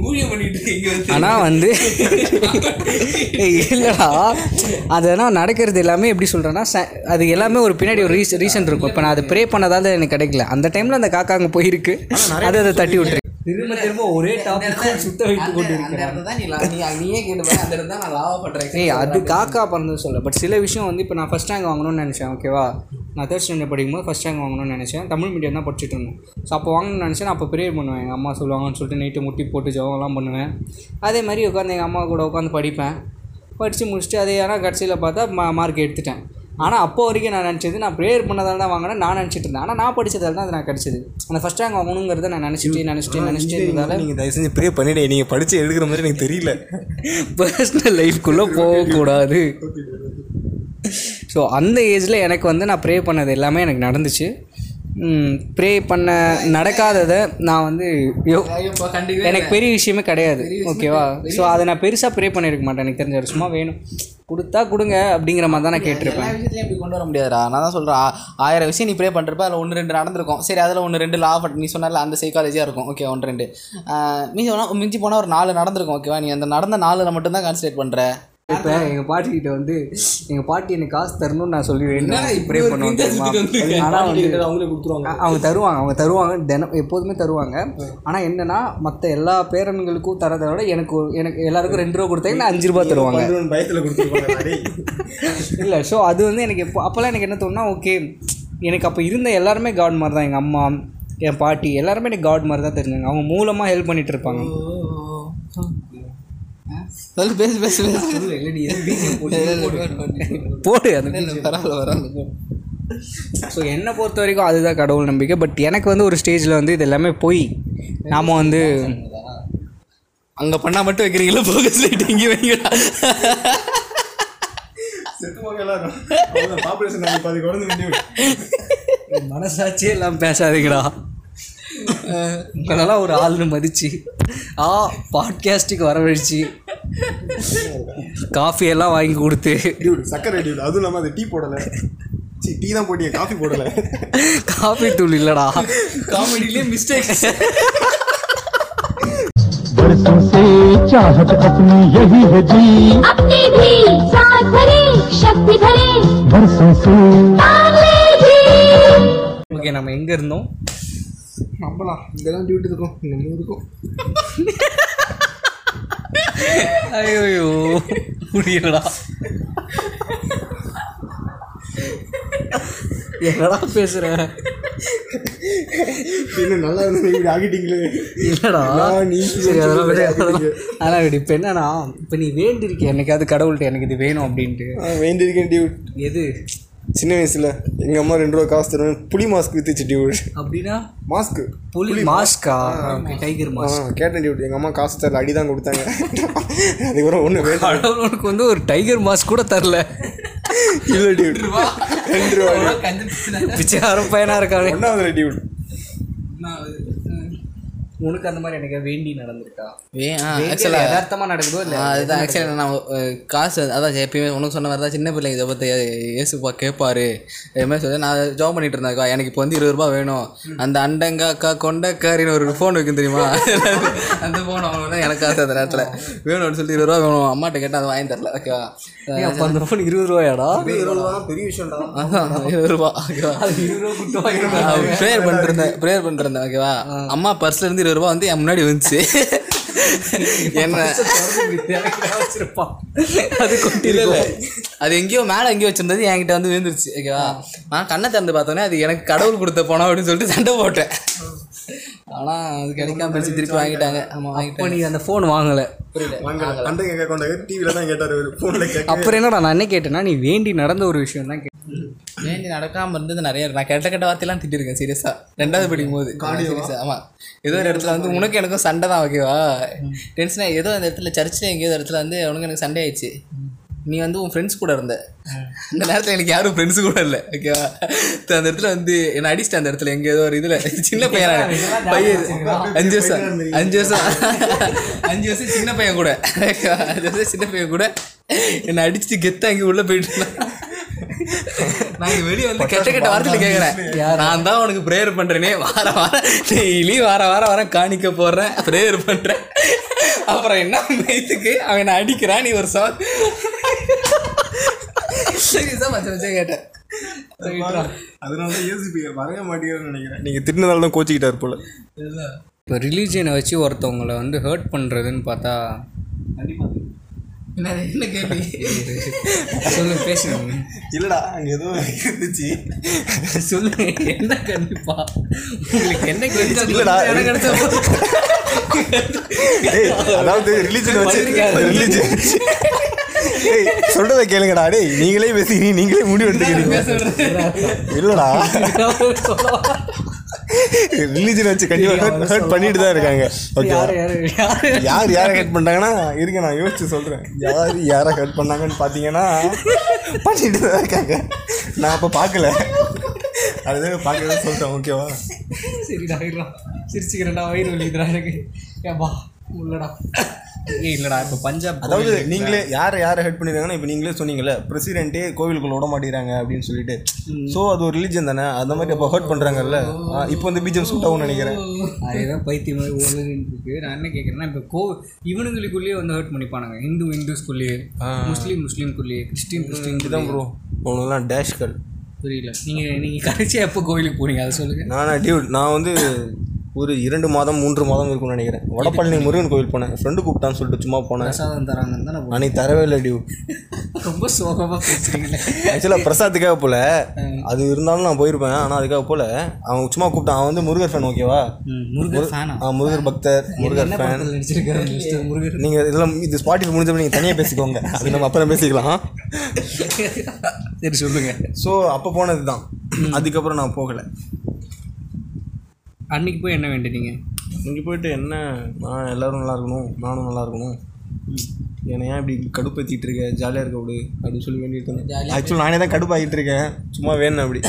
ஊழியம் பண்ணிட்டு ஆனால் வந்து. இல்லைடா. அதெல்லாம் நடக்கிறது எல்லாமே எப்படி சொல்கிறேன்னா அது எல்லாமே ஒரு பின்னாடி ஒரு ரீசன் ரீசன் இருக்கும். இப்போ நான் அது ப்ரே பண்ணதால எனக்கு கிடைக்கல. அந்த டைமில் அந்த காக்கா அங்கே போயிருக்கு. அது அதை தட்டி விட்டுரு திரும்ப திரும்ப ஒரே டாபிக் சுத்த வைத்து கொண்டு ஏய் அது காக்கா பிறந்தது சொல்ல பட் சில விஷயம் வந்து இப்போ நான் ஃபஸ்ட் ரேங்க் வாங்கணும்னு நினச்சேன் ஓகேவா நான் தேர்ட் ஸ்டாண்டர்ட் படிக்கும்போது ஃபஸ்ட் ரேங்க் வாங்கணும்னு நினச்சேன். தமிழ் மீடியம் தான் படிச்சுட்டு இருந்தேன். ஸோ அப்போ வாங்கணும்னு நினச்சேன். நான் அப்போ ப்ரேயர் பண்ணுவேன். எங்கள் அம்மா சொல்லுவாங்கன்னு சொல்லிட்டு நைட்டு முட்டி போட்டு ஜெபம்லாம் பண்ணுவேன். அதே மாதிரி உட்காந்து எங்கள் அம்மா கூட உட்காந்து படிப்பேன். படித்து முடிச்சுட்டு அதே ஆனால் கடைசியில் பார்த்தா மா மார்க் எடுத்துட்டேன். ஆனால் அப்போ வரைக்கும் நான் நினச்சது நான் ப்ரேயர் பண்ணதால தான் வாங்கினேன் நான் நினச்சிட்டு இருந்தேன். ஆனால் நான் படித்ததால தான் அது நான் கிடச்சிது. அந்த ஃபஸ்ட் ரேங்க் வாங்கணுங்கிறத நான் நினச்சிட்டு நினச்சிட்டு நினச்சிட்டு இருந்ததால நீங்கள் தயவு செஞ்சு ப்ரே பண்ணிடு நீங்கள் படித்து எடுக்கிற மாதிரி எனக்கு தெரியல. பர்சனல் லைஃப்குள்ளே போகக்கூடாது. ஸோ அந்த ஏஜில் எனக்கு வந்து நான் ப்ரே பண்ணது எல்லாமே எனக்கு நடந்துச்சு. ப்ரே பண்ண நடக்காததை நான் வந்து எனக்கு பெரிய விஷயமே கிடையாது. ஓகேவா ஸோ அதை நான் பெருசாக ப்ரே பண்ணியிருக்க மாட்டேன். எனக்கு தெரிஞ்ச ஒரு சும்மா வேணும். கொடுத்தா கொடுங்க அப்படிங்கிற மாதிரி தான் நான் கேட்டிருப்பேன். விஷயத்துலையும் இப்படி கொண்டு வர முடியாதுடா. நான் தான் சொல்கிறேன் ஆயிரம் விஷயம் நீ ப்ரே பண்ணுறப்ப அதில் ஒன்று ரெண்டு நடந்திருக்கும். சரி அதில் ஒன்று ரெண்டு லா பட் நீ சொன்னால அந்த சைக்காலஜியாக இருக்கும். ஓகே ஒன்று ரெண்டு. ஆஹ் மீதி போனால் மிஞ்சி போனால் ஒரு நாலு நடந்திருக்கும் ஓகேவா நீ அந்த நடந்த நாலில் மட்டும்தான் கான்சன்ட்ரேட் பண்ணுற இப்போ எங்கள் பாட்டிக்கிட்ட வந்து எங்கள் பாட்டி எனக்கு காசு தரணும்னு நான் சொல்லி என்னடா வேணும் இப்படி ப்ரே ஒரு பண்ணுவோம் வித்தியாசம் தெரியுமா? வந்து ஆனால் வந்து அவங்களே கொடுத்துருவாங்க. அவங்க தருவாங்க. அவங்க தருவாங்க. தினம் எப்போதுமே தருவாங்க. ஆனால் என்னன்னா மற்ற எல்லா பேரன்களுக்கும் தரதை விட எனக்கு ஒரு- எனக்கு எல்லாருக்கும் ரெண்டு ரூபா கொடுத்தாங்க நான் அஞ்சு ரூபா தருவாங்க? பயத்தில் கொடுத்துருவாங்க இல்லை ஸோ அது வந்து எனக்கு எப்போ அப்போல்லாம் எனக்கு என்ன தோணுனா ஓகே எனக்கு அப்போ இருந்த எல்லாருமே காட் மாதிரி தான் எங்கள் அம்மா என் பாட்டி எல்லாருமே எனக்கு காட் மாதிரி தான் தெரிஞ்சாங்க. அவங்க மூலமாக ஹெல்ப் பண்ணிட்டு இருப்பாங்க. சொல்லு பேசு பேசு பேசு. போடு அது பரவாயில்ல பரவாயில்ல ஸோ என்னை பொறுத்த வரைக்கும் அதுதான் கடவுள் நம்பிக்கை. பட் எனக்கு வந்து ஒரு ஸ்டேஜில் வந்து இது எல்லாமே போய் நாம் வந்து அங்கே பண்ணால் மட்டும் வைக்கிறீங்களா? ஃபோக்கஸ் லைட் இங்கே வைங்களா? மனசாட்சியே எல்லாம் பேசாதீங்கடா. உங்களெல்லாம் ஒரு ஆள்னு மதிச்சு ஆ பாட்காஸ்ட்டுக்கு வரவழைச்சு காஃபி எல்லாம் வாங்கி கொடுத்து டியூட் சக்கரை டியூட் அதுவும் இல்லாமல் அது டீ போடலை சி டீ தான் போட்டிங்க காஃபி போடலை காஃபி தூள் இல்லைடா காமெடியிலே மிஸ்டேக் बरसों से चाहत अपनी यही है जी अपनी भी साथ भरे शक्ति भरे बरसों से पाले भी ஓகே நம்ம எங்கே இருந்தோம் நம்பலாம் இதெல்லாம் டியூட் இருக்கும். நம்ம இருக்கும். ஐயோ முடியலடா. என்னடா பேசுற? இன்னும் நல்லா இருந்து இப்படி ஆகிட்டீங்களே இல்லடா. நீ சரி அதெல்லாம் விடு, அதெல்லாம். விடு. இப்போ என்னன்னா இப்போ நீ வேண்டியிருக்க என்னைக்காவது கடவுள்கிட்ட எனக்கு இது வேணும் அப்படின்ட்டு. வேண்டியிருக்கேன் டியூட் எது? சின்ன வயசுல எங்க அம்மா ரெண்டு ரூபா காசு தருவேன் புளி மாஸ்க் வித்துச்சு டியூட் அப்படின்னா மாஸ்க் புலி மாஸ்கா டைகர் மாஸ்க் கேட்டேன் டியூட் எங்க அம்மா காசு தரல அடி தான் கொடுத்தாங்க. அதுக்கப்புறம் ஒன்று வேணும் உனக்கு வந்து ஒரு டைகர் மாஸ்க் கூட தரல. இல்லை டியூட் ரெண்டு ரூபா. பிச்சைக்காரன் பையனா இருக்கானே. ஒன்றாவது டியூட் உனக்கு அந்த மாதிரி எனக்கு வேண்டி நடந்திருக்கா? ஆக்சுவலாக நடக்குதோ இல்லை அதுதான் ஆக்சுவலாக நான் காசு அதான் எப்பயுமே உனக்கு சொன்ன மாதிரி தான் சின்ன பிள்ளைங்க இதை பற்றி ஏசுப்பா கேட்பாரு இதுமாதிரி சொல்லி நான் ஜாப் பண்ணிட்டு இருந்தேன்க்கா எனக்கு இப்போ வந்து இருபது ரூபா வேணும். அந்த அண்டங்க அக்கா கொண்டக்காரின்னு ஒரு ஃபோன் வைக்கும் தெரியுமா? அந்த ஃபோன் அவங்களுக்கு எனக்கு ஆசை அந்த நேரத்தில். வேணும்னு சொல்லி இருபது ரூபா வேணும். அம்மாட்ட கேட்டால் அதை வாங்கி தரல ஓகேவா அப்போ அந்த ஃபோன் இருபது ரூபாயாடா? இருபது ரூபா. பெரிய விஷயம்டா. இருபது ரூபா ஓகேவா ப்ரேயர் பண்ணிட்டு இருந்தேன் ப்ரேயர் பண்ணிட்டு இருந்தேன் ஓகேவா? அம்மா பர்ஸ்ல இருபது ரூபா வந்து என் முன்னாடி வந்துச்சு. என்ன? அது கொட்டி இல்ல. இல்ல அது எங்கேயோ மேல எங்கேயோ வச்சிருந்தது என்கிட்ட வந்து விழுந்துருச்சு. ஓகேவா நான் கண்ணை திறந்து பார்த்தோன்னே அது எனக்கு கடவுள் கொடுத்த பணம் அப்படின்னு சொல்லிட்டு சண்டை போட்டேன். ஆனா அது கிடைக்காம போயிடுச்சு. திருப்பி வாங்கிட்டாங்க. ஆமா இப்போ வாங்கிட்டாங்க நீ அந்த ஃபோன் வாங்கலை. கேட்க அப்புறம் என்னடா நான் என்ன கேட்டேன்னா நீ வேண்டி நடந்த ஒரு விஷயம் தான் கேட்டேன் வேண்டி நடக்காம இருந்தது நிறைய. நான் கெட்ட கெட்ட வார்த்தையெல்லாம் திட்டிருக்கேன் சீரியஸா ரெண்டாவது படிக்கும் போது சீரியஸா ஆமா. ஏதோ ஒரு இடத்துல வந்து உனக்கு எனக்கும் சண்டை தான் ஓகேவா டென்ஷனா ஏதோ அந்த இடத்துல சர்ச்சில் எங்கேயோ இடத்துல வந்து உனக்கு எனக்கு சண்டை ஆயிடுச்சு. நீ வந்து உன் ஃப்ரெண்ட்ஸ் கூட இருந்த. அந்த நேரத்தில் எனக்கு யாரும் ஃப்ரெண்ட்ஸ் கூட இல்லை ஓகேவா அந்த இடத்துல வந்து என்னை அடிச்சிட்டேன் அந்த இடத்துல எங்கேயோ ஒரு இதில். சின்ன பையன். பையன் அஞ்சு வருஷம் அஞ்சு வருஷம் அஞ்சு வருஷம் சின்ன பையன் கூட ஓகேவா? அஞ்சு வருஷம் சின்ன பையன் கூட என்னை அடிச்சுட்டு கெத்தா இங்கே உள்ளே போயிட்டு இங்க வெளியே வந்து கெட்ட கெட்ட வார்த்தையில கேட்குறேன் நான் தான் உனக்கு ப்ரேயர் பண்ணுறேனே வார வாரம் டெய்லி வார வாரம் வாரம் காணிக்க போடுறேன் ப்ரேயர் பண்ணுறேன் அப்புறம் என்ன மைத்துக்கு? அவன் அடிக்கிறான் நீ ஒரு சார் சீரியஸாக மச்ச மச்சம் கேட்டேன். அதனால தான் ஏசிபி வரவே மாட்டேங்கிறேன்னு நினைக்கிறேன். நீங்கள் திட்டினதால தான் கோச்சிக்கிட்டார் போல. இப்போ ரிலீஜியனை வச்சு ஒருத்தவங்களை வந்து ஹர்ட் பண்ணுறதுன்னு பார்த்தா என்ன என்ன கேள்வி? சொல்லு பேசுங்க. இல்லைடா அங்கே ஏதோ இருந்துச்சு. சொல்லுங்க என்ன கண்டிப்பா உங்களுக்கு என்ன கிடைச்சா இல்லடா. எனக்கு கிடைச்சா அதாவது ரிலீஜன் வச்சு ரிலீஜன் சொல்றத கேளுங்கடா. டேய் நீங்களே பேசி நீங்களே முடிவு எடுத்துக்கிறீங்க இல்லடா. ரிலீஜன் வச்சு கண்டிப்பா ஹர்ட் பண்ணிட்டு தான் இருக்காங்க. ஓகே யாரு யாரு ஹர்ட் பண்ணாங்கன்னா இருங்க நான் யோசிச்சு சொல்றேன். யார் யாரை ஹர்ட் பண்ணாங்கன்னு பார்த்தீங்கன்னா பண்ணிட்டு தான் இருக்காங்க. நான் அப்போ பார்க்கல அதுதான் பார்க்கவே சொல்றேன் ஓகேவா சரிடா சிரிச்சுக்கிறேன்டா வயிறு வலிக்குதுடா எனக்கு. ஏப்பா உள்ளடா. இல்லடா இப்போ பஞ்சாப் அதாவது நீங்களே யாரை யாரை ஹெல்ப் பண்ணிருக்காங்கன்னா இப்போ நீங்களே சொன்னீங்கல்ல பிரசிடென்ட்டே கோவிலுக்குள்ள விட மாட்டேங்கிறாங்க அப்படின்னு சொல்லிட்டு. ஸோ அது ஒரு ரிலீஜன் தானே? அந்த மாதிரி அப்போ ஹர்ட் பண்ணுறாங்கல்ல இப்போ வந்து பிஜிஎம் சூட் ஆகும்னு நினைக்கிறேன். அதுதான் பைத்தியம் மாதிரி இருக்கு நான் என்ன கேட்குறேன்னா இப்போ கோ இவனுங்களுக்குள்ளேயே வந்து ஹர்ட் பண்ணிப்பானுங்க. ஹிந்து ஹிந்துஸ்குள்ளேயே முஸ்லீம் முஸ்லீம்குள்ளேயே கிறிஸ்டின் கிறிஸ்டின் இதுதான் ப்ரோ ஒன்றுலாம் டேஷ்கள் புரியல. நீங்கள் நீங்கள் கடைசியாக எப்போ கோயிலுக்கு போனீங்க? அதை சொல்லுங்கள் நானா டியூட் நான் வந்து ஒரு இரண்டு மாதம் மூன்று மாதம் இருக்கும்னு நினைக்கிறேன். வடபழனி முருகன் கோவில் போனேன். ஃப்ரெண்டு கூப்பிட்டான்னு சொல்லிட்டு சும்மா போனேன். பிரசாதம் தராங்கன்னு தான் அன்னைக்கு தரவே இல்லை டியூட் ரொம்ப சோகமாக பேசுகிறீங்களே ஆக்சுவலாக பிரசாத்துக்காக போல. அது இருந்தாலும் நான் போயிருப்பேன் ஆனால் அதுக்காக போல. அவன் சும்மா கூப்பிட்டான். அவன் வந்து முருகர் ஃபேன் ஓகேவா முருகர் ஃபேனா ஆ, முருகர் பக்தர் முருகர் ஃபேன் முருகர்? நீங்கள் இதெல்லாம் இது ஸ்பாட்டிஃபை முடிஞ்சப்ப நீங்கள் தனியாக பேசிக்கோங்க. அது நம்ம அப்புறம் பேசிக்கலாம். சரி சொல்லுங்க. ஸோ அப்போ போனது தான் அதுக்கப்புறம் நான் போகலை. அன்னைக்கு போய் என்ன வேண்டினீங்க? இங்கே போயிட்டு என்ன? நான் எல்லோரும் நல்லா இருக்கணும் நானும் நல்லா இருக்கணும். என்னை ஏன் இப்படி கடுப்பேற்றிட்டு இருக்க? ஜாலியாக இருக்க விடு அப்படின்னு சொல்லி வேண்டிட்டு இருந்தேன். ஆக்சுவலாக நானே தான் கடுப்பாகிட்டு இருக்கேன். சும்மா வேணும் அப்படி.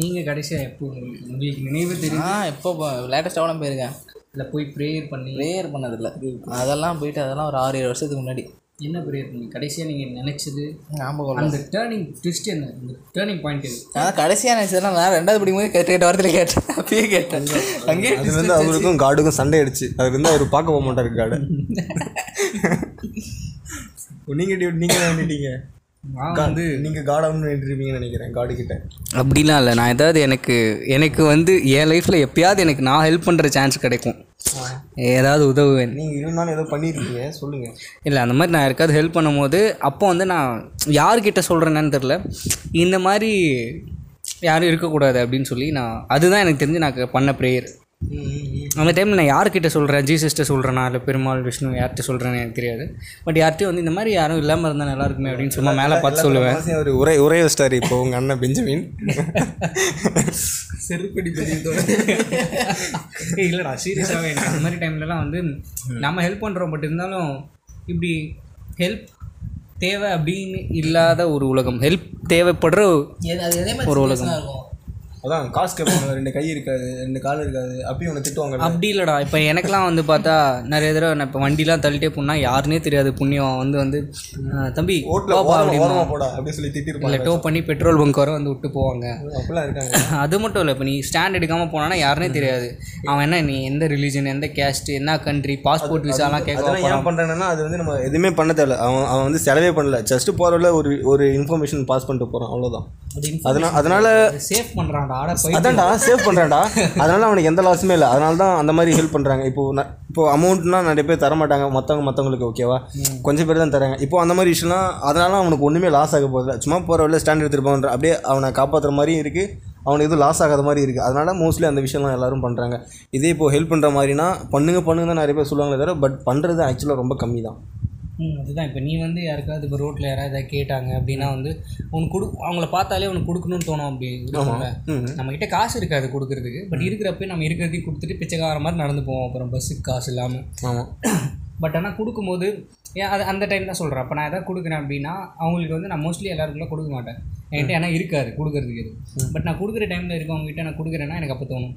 நீங்கள் கடைசியாக எப்போ உங்களுக்கு உங்களுக்கு நினைவு தெரியும் ஆ எப்போ லேட்டஸ்ட்டாக கூட போயிருக்கேன். இல்லை போய் ப்ரேயர் பண்ணி? ப்ரேயர் பண்ணதில்ல. அதெல்லாம் போயிட்டு அதெல்லாம் ஒரு ஆறு ஏழு வருஷத்துக்கு முன்னாடி. என்ன ப்ரேயர் கடைசியாக நீங்கள் நினச்சது? ஞாபகம். அந்த டேர்னிங் ட்விஸ்ட் என்ன? அந்த டேர்னிங் பாயிண்ட் எது? நான் கடைசியாக நினச்சதெல்லாம் நான் ரெண்டாவது படிக்கும்போது கேட்ட கேட்ட வாரத்தில் கேட்டேன். அப்பயே கேட்டேன். அங்கேயே அதுலேருந்து அவருக்கும் காடுக்கும் சண்டை ஆயிடுச்சு அதுலேருந்து அவர் பார்க்க போக மாட்டார் காடை. நீங்கள் நீங்கள் வேண்டிட்டீங்க நான் வந்து நீங்கள் காடான்னு வேண்டிருப்பீங்கன்னு நினைக்கிறேன் காடு கிட்ட. அப்படிலாம் இல்லை. நான் ஏதாவது எனக்கு எனக்கு வந்து என் லைஃப்பில் எப்பயாவது எனக்கு நான் ஹெல்ப் பண்ணுற சான்ஸ் கிடைக்கும். ஏதாவது உதவுவேன் நீங்கள் இருந்தாலும் ஏதோ பண்ணியிருக்கீங்க சொல்லுங்கள் இல்லை அந்த மாதிரி நான் யாருக்காவது ஹெல்ப் பண்ணும்போது அப்போ வந்து நான் யார்கிட்ட சொல்கிறேன்னு தெரில இந்த மாதிரி யாரும் இருக்கக்கூடாது அப்படின்னு சொல்லி நான் அதுதான் எனக்கு தெரிஞ்சு நான் பண்ண ப்ரேயர் அந்த டைமில் நான் யார்கிட்ட சொல்கிறேன் ஜீசஸ்ட்ட சொல்கிறேனா இல்லை பெருமாள் விஷ்ணு யார்கிட்ட சொல்கிறேன்னு எனக்கு தெரியாது. பட் யார்கிட்டயும் வந்து இந்த மாதிரி யாரும் இல்லாமல் இருந்தால் நல்லா இருக்குமே அப்படின்னு சும்மா மேலே பார்த்து சொல்லுவேன். ஒரு உரை உரை வச்சிட்டாரு இப்போ உங்கள் அண்ணன் பெஞ்சமின். செருப்படி இல்லைடா சீரியஸாகவே அந்த மாதிரி டைம்லலாம் வந்து நம்ம ஹெல்ப் பண்ணுறோம் பட் இருந்தாலும் இப்படி ஹெல்ப் தேவை அப்படின்னு இல்லாத ஒரு உலகம். ஹெல்ப் தேவைப்படுற ஒரு உலகம். அதான் காசு கேட்பாங்க ரெண்டு கை இருக்காது ரெண்டு கால் இருக்காது அப்பயும் உன்னை திட்டுவாங்க அப்படி இல்லைடா இப்போ எனக்கெலாம் வந்து பார்த்தா நிறைய தடவை நான் இப்போ வண்டிலாம் தள்ளிட்டே போனால் யாருனே தெரியாது புண்ணியம் வந்து வந்து "ஆ, தம்பி ஓட்டில் போப்பா" ஓரமா அப்படிமா ஓரமா போடா அப்படின்னு சொல்லி இல்லை திட்டிருப்பாங்க டோ பண்ணி பெட்ரோல் பங்க் வர வந்து விட்டு போவாங்க. அப்படிலாம் இருக்காங்க. அது மட்டும் இல்லை இப்போ நீ ஸ்டாண்ட் எடுக்காமல் போனானா யாருனே தெரியாது. அவன் என்ன நீ எந்த ரிலீஜன் எந்த கேஸ்ட் என்ன கண்ட்ரி பாஸ்போர்ட் விசாலாம் கேட்க ஏன் பண்ணுறேன்னா அது வந்து நம்ம எதுவுமே பண்ண தேவையில்ல. அவன் அவன் வந்து செலவே பண்ணல. ஜஸ்ட் போகிறவள ஒரு ஒரு இன்ஃபர்மேஷன் பாஸ் பண்ணிட்டு போகிறான் அவ்வளோதான் அதனால அதனால சேஃப் பண்ணுறான்டா அதான்டா சேவ் பண்ணுறான்டா அதனால அவனுக்கு எந்த லாஸுமே இல்லை. அதனால தான் அந்த மாதிரி ஹெல்ப் பண்ணுறாங்க இப்போ இப்போ அமௌண்ட்னா நிறைய பேர் தர மாட்டாங்க மற்றவங்க மற்றவங்களுக்கு ஓகேவா கொஞ்சம் பேர் தான் தராங்க இப்போ அந்த மாதிரி விஷயம்லாம் அதனால அவனுக்கு ஒன்றுமே லாஸ் ஆக போதில்ல சும்மா போகிற வழியில் ஸ்டாண்ட் எடுத்துகிட்டு போன்ற அப்படியே அவனை காப்பாற்றுற மாதிரியும் இருக்குது அவனுக்கு எதுவும் லாஸ் ஆகாத மாதிரி இருக்குது அதனால மோஸ்ட்லி அந்த விஷயம்லாம் எல்லாரும் பண்ணுறாங்க இதே இப்போ ஹெல்ப் பண்ணுற மாதிரினா பண்ணுங்க பண்ணுங்க தான் நிறைய பேர் சொல்லுவாங்களே தவிர பட் பண்ணுறது ஆக்சுவலாக ரொம்ப கம்மி தான் அதுதான். இப்போ நீ வந்து யாருக்காவது இப்போ ரோட்டில் யாராவது ஏதாவது கேட்டாங்க அப்படின்னா வந்து உனக்கு கொடு அவங்கள பார்த்தாலே உனக்கு கொடுக்கணும்னு தோணும் அப்படி இருக்கும்ல. நம்மக்கிட்ட காசு இருக்காது கொடுக்கறதுக்கு. பட் இருக்கிறப்ப நம்ம இருக்கிறதையும் கொடுத்துட்டு பிச்சைக்கார மாதிரி நடந்து போவோம். அப்புறம் பஸ்ஸுக்கு காசு இல்லாமல் பட் ஆனால் கொடுக்கும்போது ஏன் அது அந்த டைம் தான் சொல்கிறேன் அப்போ நான் எதாவது கொடுக்குறேன் அப்படின்னா அவங்களுக்கு வந்து நான் மோஸ்ட்லி எல்லாருக்குள்ள கொடுக்க மாட்டேன். என்கிட்ட ஏன்னா இருக்காது கொடுக்கறதுக்கு எது. பட் நான் கொடுக்குற டைமில் இருக்கவங்ககிட்ட நான் கொடுக்குறேன்னா எனக்கு அப்போ தோணும்.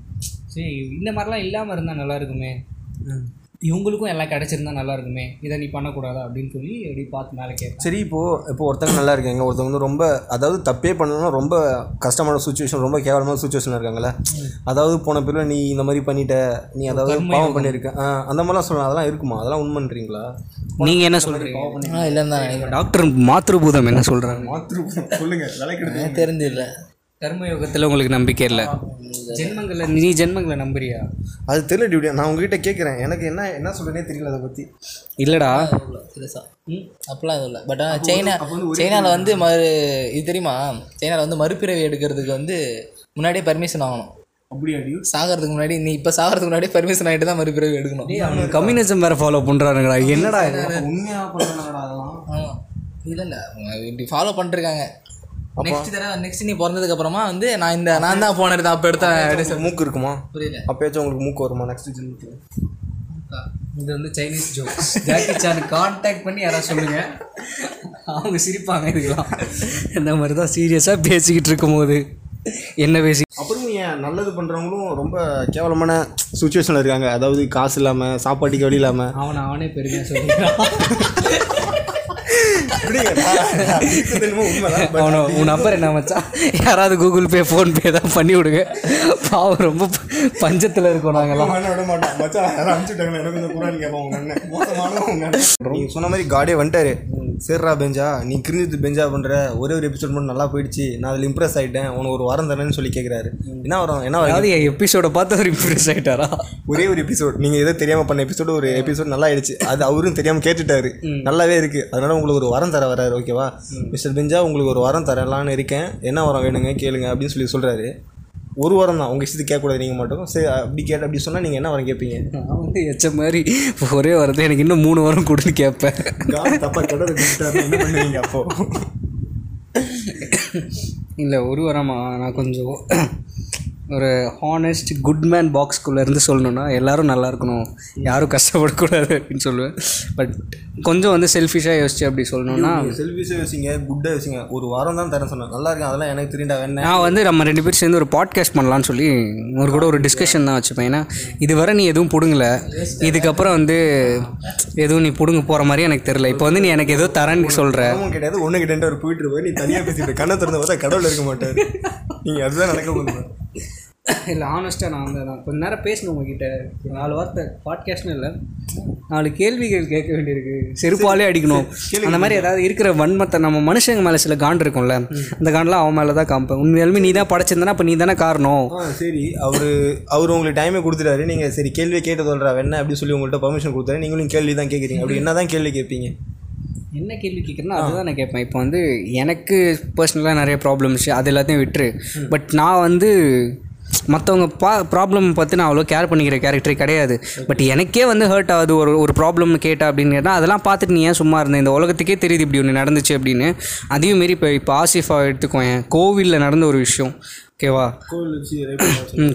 சரி இந்த மாதிரிலாம் இல்லாமல் இருந்தால் நல்லா இருக்குமே. இவங்களுக்கும் எல்லாம் கிடச்சிருந்தா நல்லா இருக்குமே. இதை நீ பண்ணக்கூடாதா அப்படின்னு சொல்லி அப்படி பார்த்து மேலே கேட்பேன் சரி இப்போது இப்போ ஒருத்தங்க நல்லா இருக்காங்க ஒருத்தவங்க வந்து ரொம்ப அதாவது தப்பே பண்ணணும் ரொம்ப கஷ்டமான சுச்சுவேஷன் ரொம்ப கேவலமான சுச்சுவேஷன் இருக்காங்கல்ல? அதாவது போன பிறகு நீ இந்த மாதிரி பண்ணிட்ட நீ அதாவது பாவம் பண்ணியிருக்க ஆ, அந்த மாதிரிலாம் சொல்லலாம் அதெல்லாம் இருக்குமா? அதெல்லாம் உண்மைன்றீங்களா நீங்கள் என்ன சொல்கிறீங்க ஆ இல்லைன்னு தான் டாக்டர் மாத்ருபூதம் என்ன சொல்கிறாங்க சொல்லுங்க விலைக்கு எனக்கு தெரிஞ்சில்ல கர்மயோகத்தில் உங்களுக்கு நம்பிக்கை இல்லை? ஜென்மங்களை நீ ஜென்மங்களை நம்புறியா? அது தெரியல டியூட்டி நான் உங்ககிட்ட கேட்குறேன் எனக்கு என்ன என்ன சொல்றேனே தெரியல அதை பற்றி இல்லைடா. பெருசா அப்படிலாம் எதுவும் இல்லை. பட் ஆனால் சைனா சைனாவில் வந்து மறு இது தெரியுமா? சைனாவில் வந்து மறுபிறவி எடுக்கிறதுக்கு வந்து முன்னாடியே பர்மிஷன் வாங்கணும் அப்படியா டியூ? சாகிறதுக்கு முன்னாடி நீ இப்போ சாகிறதுக்கு முன்னாடி பர்மிஷன் ஆகிட்டு தான் மறுபிறவி எடுக்கணும். கம்யூனிசம் வேறு ஃபாலோ பண்ணுறானுங்களா என்னடா இது? உண்மையாக பண்ணுறாங்கடா அதெல்லாம். இல்லை இல்லை. இப்படி ஃபாலோ பண்ணிருக்காங்க நெக்ஸ்ட் தடவை நெக்ஸ்ட் நீ பிறந்ததுக்கு அப்புறமா வந்து நான் இந்த நான் தான் போன எடுத்தேன். அப்போ சொல்லி மூக்கு இருக்குமா? புரியல. அப்பயாச்சும் உங்களுக்கு மூக்கு வருமா? நெக்ஸ்ட் ஜென்மத்தில் இது வந்து Chinese jokes Jackie Chan contact பண்ணி யாராவது சொல்லுங்க. அவங்க சிரிப்பாங்க இதுக்கெல்லாம். இந்த மாதிரி தான் சீரியஸாக பேசிக்கிட்டு இருக்கும்போது என்ன பேசி அப்புறம் ஏன் நல்லது பண்ணுறவங்களும் ரொம்ப கேவலமான சுச்சுவேஷனில் இருக்காங்க. அதாவது காசு இல்லாமல் சாப்பாட்டுக்கு வழி இல்லாமல் அவனை அவனே பெருமையாக சொல்லிக்கிறான். உன் நம்பர் என்ன மச்சான்? யாராவது கூகுள் பே ஃபோன்பே தான் பண்ணி விடுங்க. பாவம் ரொம்ப பஞ்சத்தில் இருக்கோம் நாங்கெல்லாம். விட மாட்டான். மச்சான் யாரும் அனுப்பிச்சுட்டாங்க எனக்கு இந்த குரான் கேட்பான் உங்க அண்ணன். மோசமான உங்க அண்ணன். நீங்க சொன்ன மாதிரி காடே வந்துட்டாரு. சரிடா பெஞ்சா நீ கிரிஞ்சது பெஞ்சா பண்ற. ஒரே ஒரு எபிசோட் மட்டும் நல்லா போயிடுச்சு. நான் அதில் இம்ப்ரெஸ் ஆயிட்டேன். உனக்கு ஒரு வாரம் தரேன்னு சொல்லி கேட்குறாரு என்ன வரும் என்ன வரும்? என் எபிசோட பார்த்து அவர் இம்ப்ரெஸ் ஆகிட்டாரா ஒரே ஒரு எபிசோட் நீங்க ஏதோ தெரியாம பண்ண எபிசோடு ஒரு எபிசோட் நல்லா ஆயிடுச்சு அது அவரும் தெரியாம கேட்டுட்டாரு. நல்லாவே இருக்கு. அதனால உங்களுக்கு ஒரு வரம் தர வராரு ஓகேவா மிஸ்டர் பெஞ்சா உங்களுக்கு ஒரு வரம் தரலான்னு இருக்கேன். என்ன வரம் வேணுங்க? கேளுங்க அப்படின்னு சொல்லி சொல்றாரு. ஒரு வாரம் தான். உங்க இஷ்டத்துக்கு கேட்கக்கூடாது நீங்க மட்டும். சரி அப்படி கேட்ட அப்படி சொன்னா நீங்க என்ன வரம் கேட்பீங்க? நான் வந்து எச்ச மாதிரி ஒரே வரது எனக்கு இன்னும் மூணு வாரம் கொடுன்னு கேட்பேன். காட் தப்பா கடவுள் என்ன பண்ணுவீங்க அப்போ? இல்லை ஒரு வாரமா? நான் கொஞ்சம் ஒரு ஹானஸ்ட் குட் மேன் பாக்ஸ்குள்ளே இருந்து சொல்லணும்னா எல்லாரும் நல்லா இருக்கணும். யாரும் கஷ்டப்படக்கூடாது அப்படின்னு சொல்லுவேன். பட் கொஞ்சம் வந்து செல்ஃபிஷாக யோசிச்சு அப்படி சொல்லணும்னா செல்ஃபிஷாக யோசிங்க குட்டாக யோசிங்க. ஒரு வாரம் தான் தரேன் சொன்னேன். நல்லா இருக்கு அதெல்லாம் எனக்கு தெரியுண்டா வேணா நான் வந்து நம்ம ரெண்டு பேரும் சேர்ந்து ஒரு பாட்காஸ்ட் பண்ணலான்னு சொல்லி ஒரு கூட ஒரு டிஸ்கஷன் தான் வச்சுப்பேன். ஏன்னா இதுவரை நீ எதுவும் பிடுங்கல. இதுக்கப்புறம் வந்து எதுவும் நீ பிடுங்க போகிற மாதிரி எனக்கு தெரில இப்போ வந்து நீ எனக்கு ஏதோ தரேன்னு சொல்கிற கிடையாது. ஒன்று கிட்ட அவர் போயிட்டு இருப்பாரு நீ தனியாக பேசிட்டு கண்ணை திறந்து பார்த்தா கடவுள் இருக்க மாட்டார். நீங்கள் அதுதான் நடக்க போகுது இல்லை ஆனஸ்ட்டாக நான் வந்து நான் கொஞ்ச நேரம் பேசணும் உங்ககிட்ட. நாலு வார்த்தை பாட்காஸ்ட்னு இல்லை. நாலு கேள்விகள் கேட்க வேண்டியிருக்கு. செருப்பாலே அடிக்கணும். அந்த மாதிரி ஏதாவது இருக்கிற வன்மத்தை நம்ம மனுஷங்க மேலே சில காண்டு இருக்கும்ல அந்த காண்டெலாம் அவன் மேலே தான் காமிப்பேன். உண்மையாலுமே நீ தான் படைச்சிருந்தனா அப்போ நீ தானே காரணம். சரி. அவர் அவர் உங்களுக்கு டைமே கொடுத்துட்டாரு. நீங்கள் சரி கேள்வியை கேட்டு சொல்கிறா என்ன? அப்படி சொல்லி உங்கள்கிட்ட பர்மிஷன் கொடுத்தாரு. நீங்களும் கேள்வி தான் கேட்குறீங்க. அப்படி என்ன தான் கேள்வி கேட்பீங்க? என்ன கேள்வி கேட்குறேன்னா அதுதான் நான் கேட்பேன். இப்போ வந்து எனக்கு பர்சனலாக நிறைய ப்ராப்ளம்ஸ் அது எல்லாத்தையும் விட்டுரு. பட் நான் வந்து மற்றவங்க பா ப்ராப்ளம் பார்த்து நான் அவ்வளோ கேர் பண்ணிக்கிற கேரக்டரே கிடையாது. பட் எனக்கே வந்து ஹர்ட் ஆகுது. ஒரு ஒரு ப்ராப்ளம் கேட்டா அப்படின்னு கேட்டால் அதெல்லாம் பார்த்துட்டு நீ ஏன் சும்மா இருந்தேன் இந்த உலகத்துக்கே தெரியுது இப்படி ஒன்று நடந்துச்சு அப்படின்னு. அதையும் மாரி இப்போ இப்போ ஆசிஃபா எடுத்துக்கோயேன். கோவிலில் நடந்த ஒரு விஷயம். ஓகேவா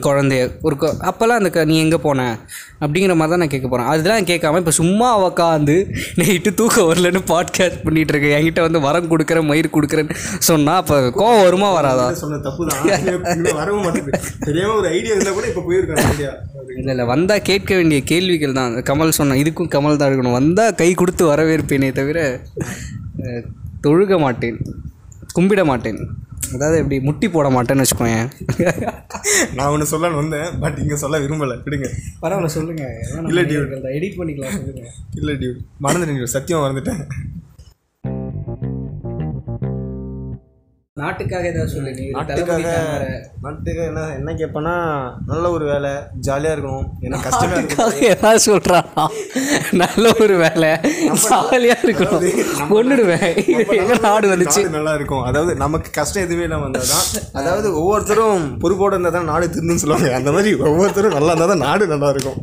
குழந்தைய. ஒரு கொ- அப்போல்லாம் அந்த நீ எங்கே போன? அப்படிங்கிற மாதிரி தான் நான் கேட்க போகிறேன் அதெல்லாம் கேட்காம இப்போ சும்மா உக்காந்து நைட்டு தூக்கம் வரலன்னு பாட்காஸ்ட் பண்ணிகிட்டு இருக்கேன். என்கிட்ட வந்து வரம் கொடுக்குறேன் மயிர் கொடுக்குறேன்னு சொன்னால் அப்போ கோவம் வருமா வராதா? சொன்ன தப்பு தான் ஒரு ஐடியா இருந்தால் கூட இப்போ போயிருக்காங்க இல்லை இல்லை வந்தால் கேட்க வேண்டிய கேள்விகள் தான். கமல் சொன்ன இதுக்கும் கமல் தான் இருக்கணும். வந்தால் கை கொடுத்து வரவேற்பேனே தவிர தொழுக மாட்டேன். கும்பிட மாட்டேன். அதாவது இப்படி முட்டி போட மாட்டேன்னு வச்சுக்கோயேன். நான் ஒன்று சொல்லலான்னு வந்தேன் பட் இங்கே சொல்ல விரும்பலை. விடுங்க. பரவாயில்ல சொல்லுங்கள் இல்லை, dude. எடிட் பண்ணிக்கலாம் சொல்லுங்கள் இல்லை டியூ மறந்துட்டேன். சத்தியமா மறந்துட்டேன். நாட்டுக்காக ஏதாவது சொல்லு நீ நாட்டுக்காக. நாட்டுக்காக என்ன என்ன கேட்பேன்னா நல்ல ஒரு வேலை ஜாலியாக இருக்கணும். எனக்கு கஷ்டமே இருக்கும் ஏதாவது சொல்கிறான் நல்ல ஒரு வேலை ஜாலியாக இருக்கணும். கொண்டுடுவேன் எங்க நாடு வந்துச்சு. நல்லா இருக்கும். அதாவது நமக்கு கஷ்டம் எதுவுமே இல்லாமல் வந்தால் தான் அதாவது ஒவ்வொருத்தரும் பொறுப்போடு இருந்தால் தான் நாடு திருந்துன்னு சொல்லுவாங்க. அந்த மாதிரி ஒவ்வொருத்தரும் நல்லா இருந்தால் தான் நாடு நல்லா இருக்கும்.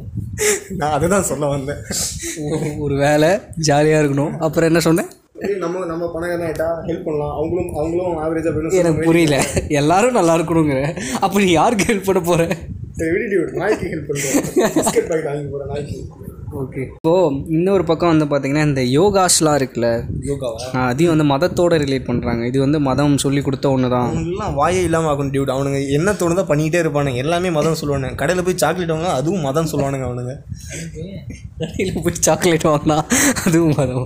நான் அதை தான் சொல்ல வந்தேன். ஒரு வேலை ஜாலியாக இருக்கணும். அப்புறம் என்ன சொன்னேன்? நம்ம நம்ம பணக்காரன் ஆகிட்டா ஹெல்ப் பண்ணலாம். அவங்களும் அவங்களும் ஆவரேஜாக போயிடும் எனக்கு புரியல. எல்லாரும் நல்லா இருக்கணுங்கிற. அப்போ நீ யாருக்கு ஹெல்ப் பண்ண டியூட் நாய்க்கு ஹெல்ப் பண்ணுறேன் வாங்கி போகிறேன் நாய்க்கு. ஓகே இப்போது இன்னொரு பக்கம் வந்து பார்த்தீங்கன்னா இந்த யோகாஸ்லாம் இருக்குல்ல? யோகாவா? அதையும் வந்து மதத்தோட ரிலேட் பண்ணுறாங்க இது வந்து மதம் சொல்லி கொடுத்த ஒன்று தான் அவனுங்கெல்லாம் வாயே இல்லாமல் ஆகணும் டியூட் அவனுங்க என்ன தோணுதோ பண்ணிக்கிட்டே இருப்பானுங்க. எல்லாமே மதம் சொல்லுவானுங்க. கடையில் போய் சாக்லேட் வாங்க அதுவும் மதம் சொல்லுவானுங்க அவனுங்க. கடையில் போய் சாக்லேட் வாங்கினா அதுவும் மதம்.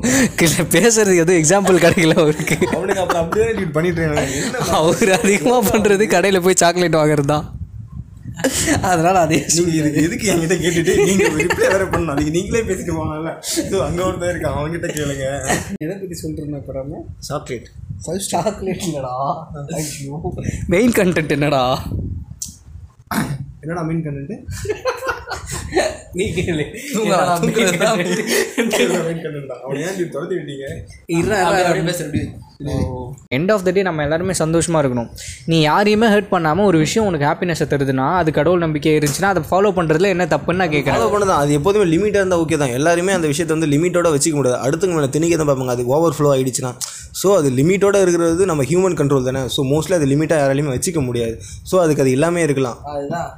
பேசுறது எதுவும் எக்ஸாம்பிள் கிடைக்கல அவருக்கு அவனுங்க அப்புறம் அப்படியே பண்ணிட்டு இருக்கானுங்க. என்ன அவர் அதிகமாக பண்ணுறது கடையில் போய் சாக்லேட் வாங்குறது தான் அதனால் அதே இதுக்கு எதுக்கு என்கிட்ட கேட்டுட்டு? நீங்க ரிப்ளை வேற பண்ணணும். அதுக்கு நீங்களே பேசிட்டு போனால இது அங்க ஒருத்தன் இருக்கான். அவன்கிட்ட கேளுங்க. எதை பற்றி சொல்கிறேன்னு அப்புறமே சாக்லேட் சாக்லேட் இல்லைடா ஐயோ. மெயின் கண்டென்ட் என்னடா? என்னடா மீன் கண்டு நீ கேளு. அவன் ஏன் இப்படி துரத்தி விட்டீங்க? அப்படியே பேசுற அப்படி எண்ட் ஆஃப் த டே நம்ம எல்லாருமே சந்தோஷமாக இருக்கணும். நீ யாரையுமே ஹர்ட் பண்ணாமல் ஒரு விஷயம் உனக்கு ஹாப்பினஸை தருதுன்னா அது கடவுள் நம்பிக்கை இருந்துச்சுன்னா அதை ஃபாலோ பண்ணுறதுல என்ன தப்புன்னு நான் கேட்குறேன் ஃபாலோ பண்ணதான். அது எப்போதுமே லிமிட்டாக இருந்தால் ஓகே தான். எல்லாருமே அந்த விஷயத்தை வந்து லிமிட்டோட வச்சுக்க முடியாது. அடுத்தவங்க மேலே திணிக்க தான் பார்ப்பாங்க. அது ஓவர் ஃப்ளோ ஆகிடுச்சுன்னா ஸோ அது லிமிட்டோட இருக்கிறது நம்ம ஹியூமன் கண்ட்ரோல் தானே. ஸோ மோஸ்ட்லி அது லிமிட்டாக யாராலையுமே வச்சுக்க முடியாது. ஸோ அதுக்கு அது எல்லாமே இருக்கலாம். அதுதான்.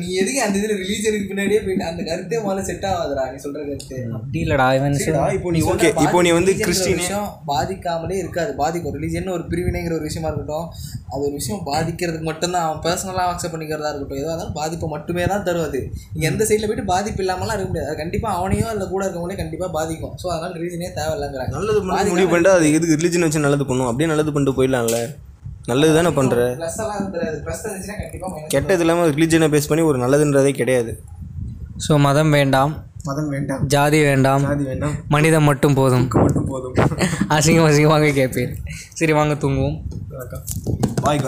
நீ எதுக்கு அந்த இதுல ரிலீஜனுக்கு பின்னாடியே போயிட்டு அந்த கருத்தே முதல்ல செட் ஆகாதுடா நீ சொல்ற கருத்து. அப்படி இல்லைடா இவன் இப்போ நீ ஓகே இப்போ நீ வந்து கிறிஸ்டின் விஷயம் பாதிக்காமலே இருக்காது. பாதிக்கும் ரிலீஜன் ஒரு பிரிவினைங்கிற ஒரு விஷயமா இருக்கட்டும் அது ஒரு விஷயம் பாதிக்கிறதுக்கு மட்டும்தான். அவன் பர்சனலாக அக்செப்ட் பண்ணிக்கிறதா இருக்கட்டும். ஏதோ இருந்தாலும் பாதிப்பை மட்டுமே தான் தரும் அது. எந்த சைடில் போயிட்டு பாதிப்பு இல்லாமலாம் இருக்க முடியாது. அது கண்டிப்பாக அவனையோ இல்லை கூட இருக்கவங்களே கண்டிப்பாக பாதிக்கும். ஸோ அதனால ரிலீஜனே தேவையில்லைங்கிறாங்க. நல்லது முடிவு பண்ணிட்டு அது எதுக்கு ரிலிஜன் வச்சு நல்லது பண்ணும்? அப்படியே நல்லது பண்ணிட்டு போயிடலாம்ல. நல்லது தானே பண்ணுற கெட்டது இல்லாமல் ரிலிஜனை பேஸ் பண்ணி ஒரு நல்லதுன்றதே கிடையாது. ஸோ மதம் வேண்டாம். மதம் வேண்டாம். ஜாதி வேண்டாம். அது வேண்டாம். மனிதம் மட்டும் போதும். மட்டும் போதும். அசிங்கம் அசிங்கமாக கேட்பேன். சரி வாங்க தூங்குவோம். பாய்.